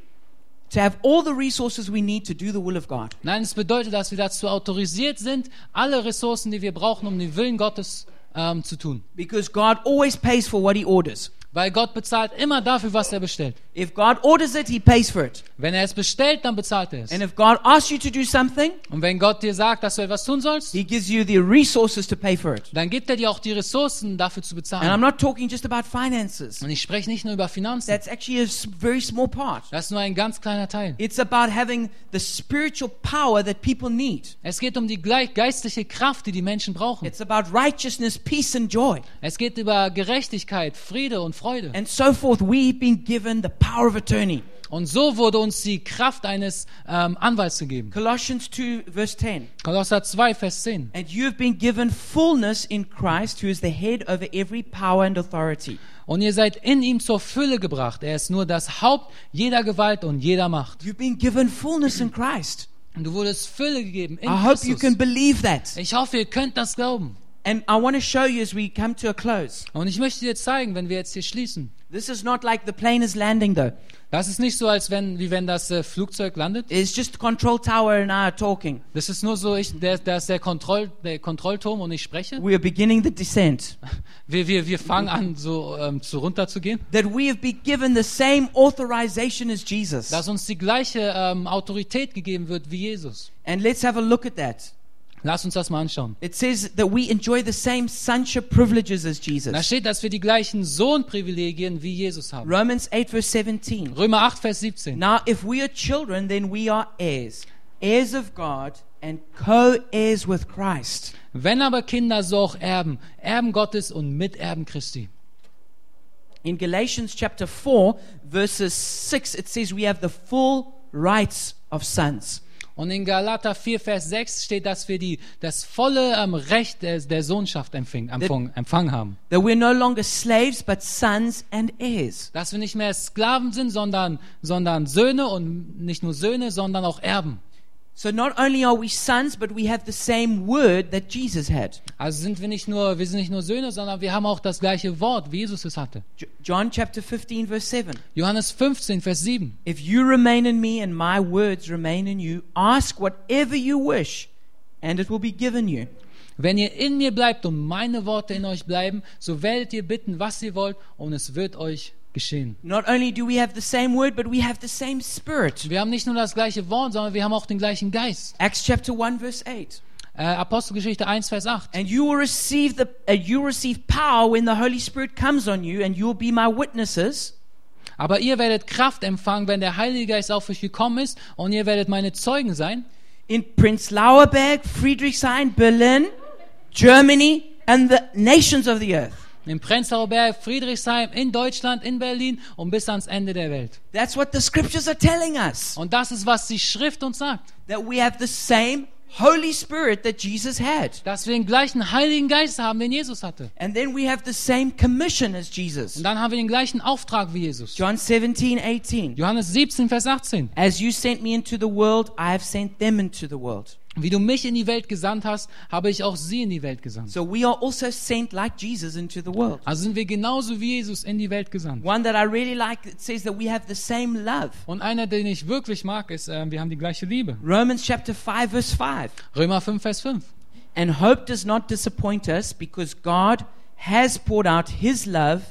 to have all the resources we need to do the will of God. Nein, es bedeutet, dass wir dazu autorisiert sind, alle Ressourcen, die wir brauchen, um den Willen Gottes ähm, zu tun. Because God always pays for what He orders. Weil Gott bezahlt immer dafür, was er bestellt. If God orders it, He pays for it. Wenn er es bestellt, dann bezahlt er es. And if God asks you to do something, Und wenn Gott dir sagt, dass du etwas tun sollst, He gives you the resources to pay for it. dann gibt er dir auch die Ressourcen dafür zu And I'm bezahlen. not talking just about finances. Und ich spreche nicht nur über Finanzen. That's actually a very small part. Das ist nur ein ganz kleiner Teil. It's about having the spiritual power that people need. Es geht um die geistliche Kraft, die die Menschen brauchen. It's about righteousness, peace, and joy. Es geht über Gerechtigkeit, Friede und Freude. And so forth. We've been given the power of attorney. Und so wurde uns die Kraft eines ähm, Anwalts gegeben. Colossians 2, verse 10. Kolosser 2, Vers 10. And you have been given fullness in Christ, who is the head over every power and authority. Und ihr seid in ihm zur Fülle gebracht. Er ist nur das Haupt jeder Gewalt und jeder Macht. You've been given fullness in Christ. Und du wurdest Fülle gegeben in I hope you can Christus. believe that. Ich hoffe, ihr könnt das glauben. And I want to show you as we come to a close. Und ich möchte dir zeigen, wenn wir jetzt hier schließen. This is not like the plane is landing, though. Das ist nicht so, als wenn, wie wenn das äh, Flugzeug landet. It's just control tower and I are talking. Das ist nur so, ich, der, der ist der, Kontroll, der Kontrollturm und ich spreche. We are beginning the descent. Wir, wir, wir fangen an, so ähm, zu runterzugehen. That we have been given the same authorization as Jesus. Dass uns die gleiche ähm, Autorität gegeben wird wie Jesus. And let's have a look at that. Lass uns das mal anschauen. It says that we enjoy the same sonship privileges as Da Jesus. steht, dass wir die gleichen Sohnprivilegien wie Jesus haben. Romans 8, verse 17. Römer 8, Vers 17. Now, if we are children, then we are heirs, heirs of God, and co heirs with Christ. Wenn aber Kinder, so auch Erben, Erben Gottes und Miterben Christi. In Galatians chapter 4, verses 6, it says we have the full rights of sons. Und in Galater 4, Vers 6 steht, dass wir die, das volle ähm, Recht der, der Sohnschaft empfing, empfang, empfangen haben. That we're no longer slaves, but sons and heirs. Dass wir nicht mehr Sklaven sind, sondern, sondern Söhne und nicht nur Söhne, sondern auch Erben. So not only are we sons, but we have the same word that Jesus had. Also sind wir nicht nur, wir sind nicht nur Söhne, sondern wir haben auch das gleiche Wort, wie Jesus es hatte. John chapter 15, verse 7. Johannes 15, Vers 7. If you remain in me and my words remain in you, ask whatever you wish, and it will be given you. Wenn ihr in mir bleibt und meine Worte in euch bleiben, so werdet ihr bitten, was ihr wollt, und es wird euch geschehen. Not only do we have the same word, but we have the same spirit. Wir haben nicht nur das gleiche Wort, sondern wir haben auch den gleichen Geist. Acts chapter 1, verse 8. Äh, Apostelgeschichte 1, Vers 8. And you will receive the uh, you receive power when the Holy Spirit comes on you, and you will be my witnesses Aber ihr werdet Kraft empfangen, wenn der Heilige Geist auf euch gekommen ist, und ihr werdet meine Zeugen sein. in Prince Lauerberg, Friedrichshain, Berlin, Germany, and the nations of the earth. In Prenzlauer Berg, Friedrichshain, in Deutschland, in Berlin und bis ans Ende der Welt. That's what the scriptures are telling us. Und das ist, was die Schrift uns sagt. That we have the same Holy Spirit that Jesus had. Dass wir den gleichen Heiligen Geist haben, den Jesus hatte. And then we have the same commission as Jesus. Und dann haben wir den gleichen Auftrag wie Jesus. John 17, 18. Johannes 17, Vers 18. As you sent me into the world, I have sent them into the world. Wie du mich in die Welt gesandt hast, habe ich auch sie in die Welt gesandt. So we are also sent like Jesus into the world. Also sind wir genauso wie Jesus in die Welt gesandt. One that I really like, it says that we have the same love. Und einer, den ich wirklich mag, ist, äh, wir haben die gleiche Liebe. Romans chapter 5, verse 5. Römer 5, Vers 5. And hope does not disappoint us because God has poured out his love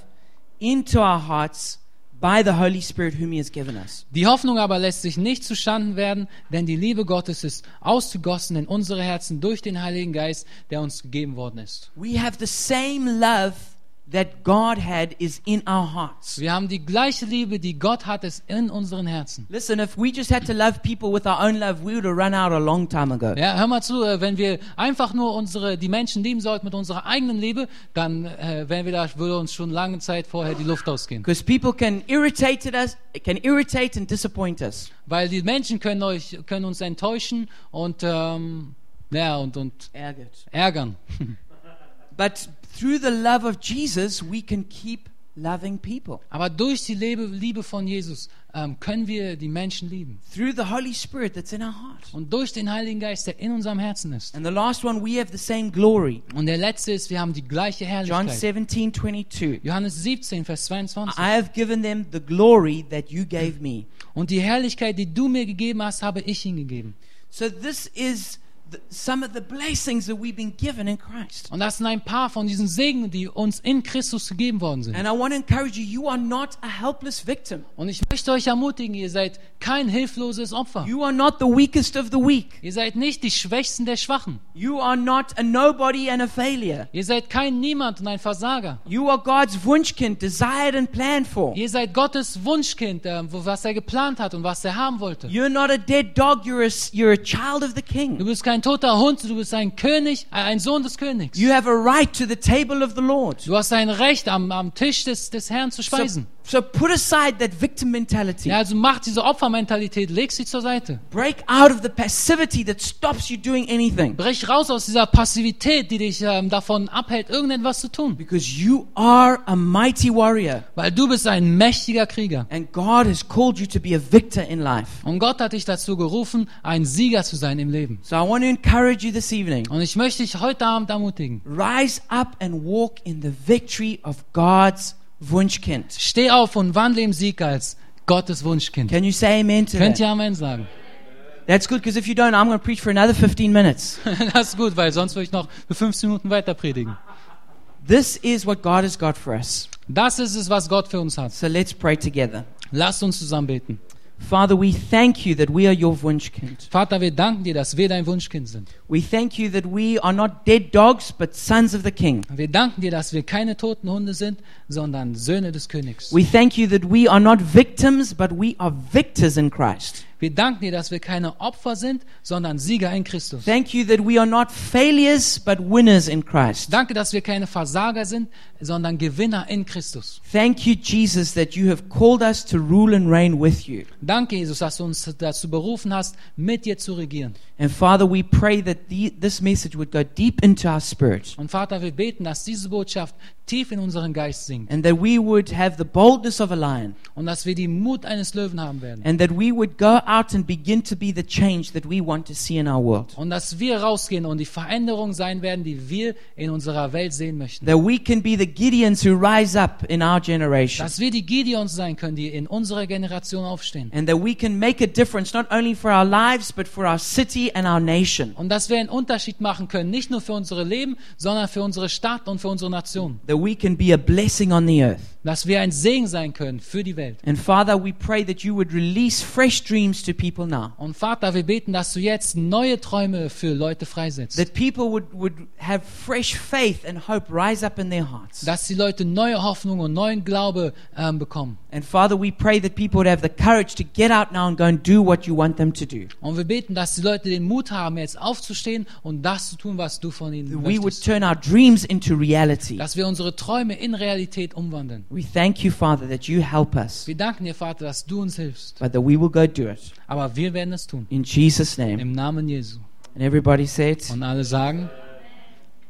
into our hearts by the Holy Spirit whom he has given us. Die Hoffnung aber lässt sich nicht zustanden werden, denn die Liebe Gottes ist ausgegossen in unsere Herzen durch den Heiligen Geist, der uns gegeben worden ist. We have the same love that God had is in our hearts. Wir haben die gleiche Liebe, die Gott hat, ist in unseren Herzen. Listen, if we just had to love people with our own love, we would have run out a long time ago. Ja, hör mal zu, äh, wenn wir einfach nur unsere, die Menschen lieben sollten mit unserer eigenen Liebe, dann äh, wären wir da, würde uns schon lange Zeit vorher die Luft ausgehen. Because people can irritate us, can irritate and disappoint us. Weil die Menschen können euch, können uns enttäuschen und, ähm, ja, und, und Ärgert. ärgern. But through the love of Jesus, we can keep loving people. Aber durch die Liebe, Liebe von Jesus ähm, können wir die Menschen lieben. Through the Holy Spirit that's in our heart. Und durch den Heiligen Geist, der in unserem Herzen ist. And the last one, we have the same glory. Und der letzte ist, wir haben die gleiche John Herrlichkeit. 17, 22. Johannes 17, Vers 22. I have given them the glory that you gave me. Und die Herrlichkeit, die du mir gegeben hast, habe ich ihnen gegeben. So this is the, some of the blessings that we've been given in Christ. Und das sind ein paar von diesen Segen, die uns in Christus gegeben worden sind. And I want to encourage you, you are not a helpless victim. Und ich möchte euch ermutigen, ihr seid kein hilfloses Opfer. You are not the weakest of the weak. Ihr seid nicht die Schwächsten der Schwachen. You are not a nobody and a failure. Ihr seid kein Niemand und ein Versager. You are God's Wunschkind, desired and planned for. Ihr seid Gottes Wunschkind, äh, wo- was er geplant hat und was er haben wollte. You're not a dead dog, you're a, s- you're a child of the Du bist kein toter Hund, du bist ein König, äh, ein Sohn des Königs. You have a right to the table of the Lord. Du hast ein Recht, am, am Tisch des, des Herrn zu So, speisen. So put aside that victim mentality. Ja, also mach diese Opfermentalität, leg sie zur Seite. Break out of the passivity that stops you doing anything. Brech raus aus dieser Passivität, die dich ähm, davon abhält, irgendetwas zu tun. Because you are a mighty warrior. Weil du bist ein mächtiger Krieger. And God has called you to be a victor in life. Und Gott hat dich dazu gerufen, ein Sieger zu sein im Leben. So I want to encourage you this evening. Und ich möchte dich heute Abend ermutigen. Rise up and walk in the victory of God's Wunschkind. Steh auf und wandle im Sieg als Gottes Wunschkind. Can you say amen to Könnt that? ihr Amen sagen? That's good because if you don't, I'm going to preach for another 15 minutes. Das ist gut, weil sonst würde ich noch für 15 Minuten weiter predigen. This is what God has got for us. Das ist es, was Gott für uns hat. So let's pray together. Lasst uns zusammen beten. Father, we thank you that we are your Wunschkind. Vater, wir danken dir, dass wir dein Wunschkind sind. We thank you that we are not dead dogs, but sons of the King. Wir danken dir, dass wir keine toten Hunde sind, sondern Söhne des Königs. We thank you that we are not victims, but we are victors in Christ. Wir danken dir, dass wir keine Opfer sind, sondern Sieger in Christus. Thank you that we are not failures, but winners in Christ. Danke, dass wir keine Versager sind, sondern Gewinner in Christus. Thank you, Jesus, that you have called us to rule and reign with you. Danke, Jesus, dass du uns dazu berufen hast, mit dir zu regieren. And Father, we pray that the, this message would go deep into our spirit Und Vater, wir beten, dass diese Botschaft tief in unseren Geist sinkt and that we would have the boldness of a lion und dass wir die Mut eines Löwen haben werden. and that we would go out and begin to be the change that we want to see in our world. Und dass wir rausgehen und die Veränderung sein werden, die wir in unserer Welt sehen möchten. That we can be the Gideons who rise up in our generation. Dass wir die Gideons sein können, die in unserer Generation aufstehen. And that we can make a difference not only for our lives, but for our city and our nation. Und dass wir einen Unterschied machen können, nicht nur für unsere Leben, sondern für unsere Stadt und für unsere Nation. That we can be a blessing on the earth. Dass wir ein Segen sein können für die Welt. And Father, we pray that you would release fresh dreams to people now. Und Vater, wir beten, dass du jetzt neue Träume für Leute freisetzt. That people would, would have fresh faith and hope rise up in their hearts. Dass die Leute neue Hoffnung und neuen Glaube ähm, bekommen. And Father, we pray that people would have the courage to get out now and go and do what you want them to do. Und wir beten, dass die Leute den Mut haben, jetzt aufzustehen und das zu tun, was du von ihnen That we would möchtest. turn our dreams into reality. Dass wir unsere Träume in Realität umwandeln. We thank you, Father, that you help us, Wir danken dir, Vater, dass du uns hilfst. but that we will go do it. Aber wir werden es tun. In Jesus' name. Im Namen Jesu. And everybody say it. Und alle sagen,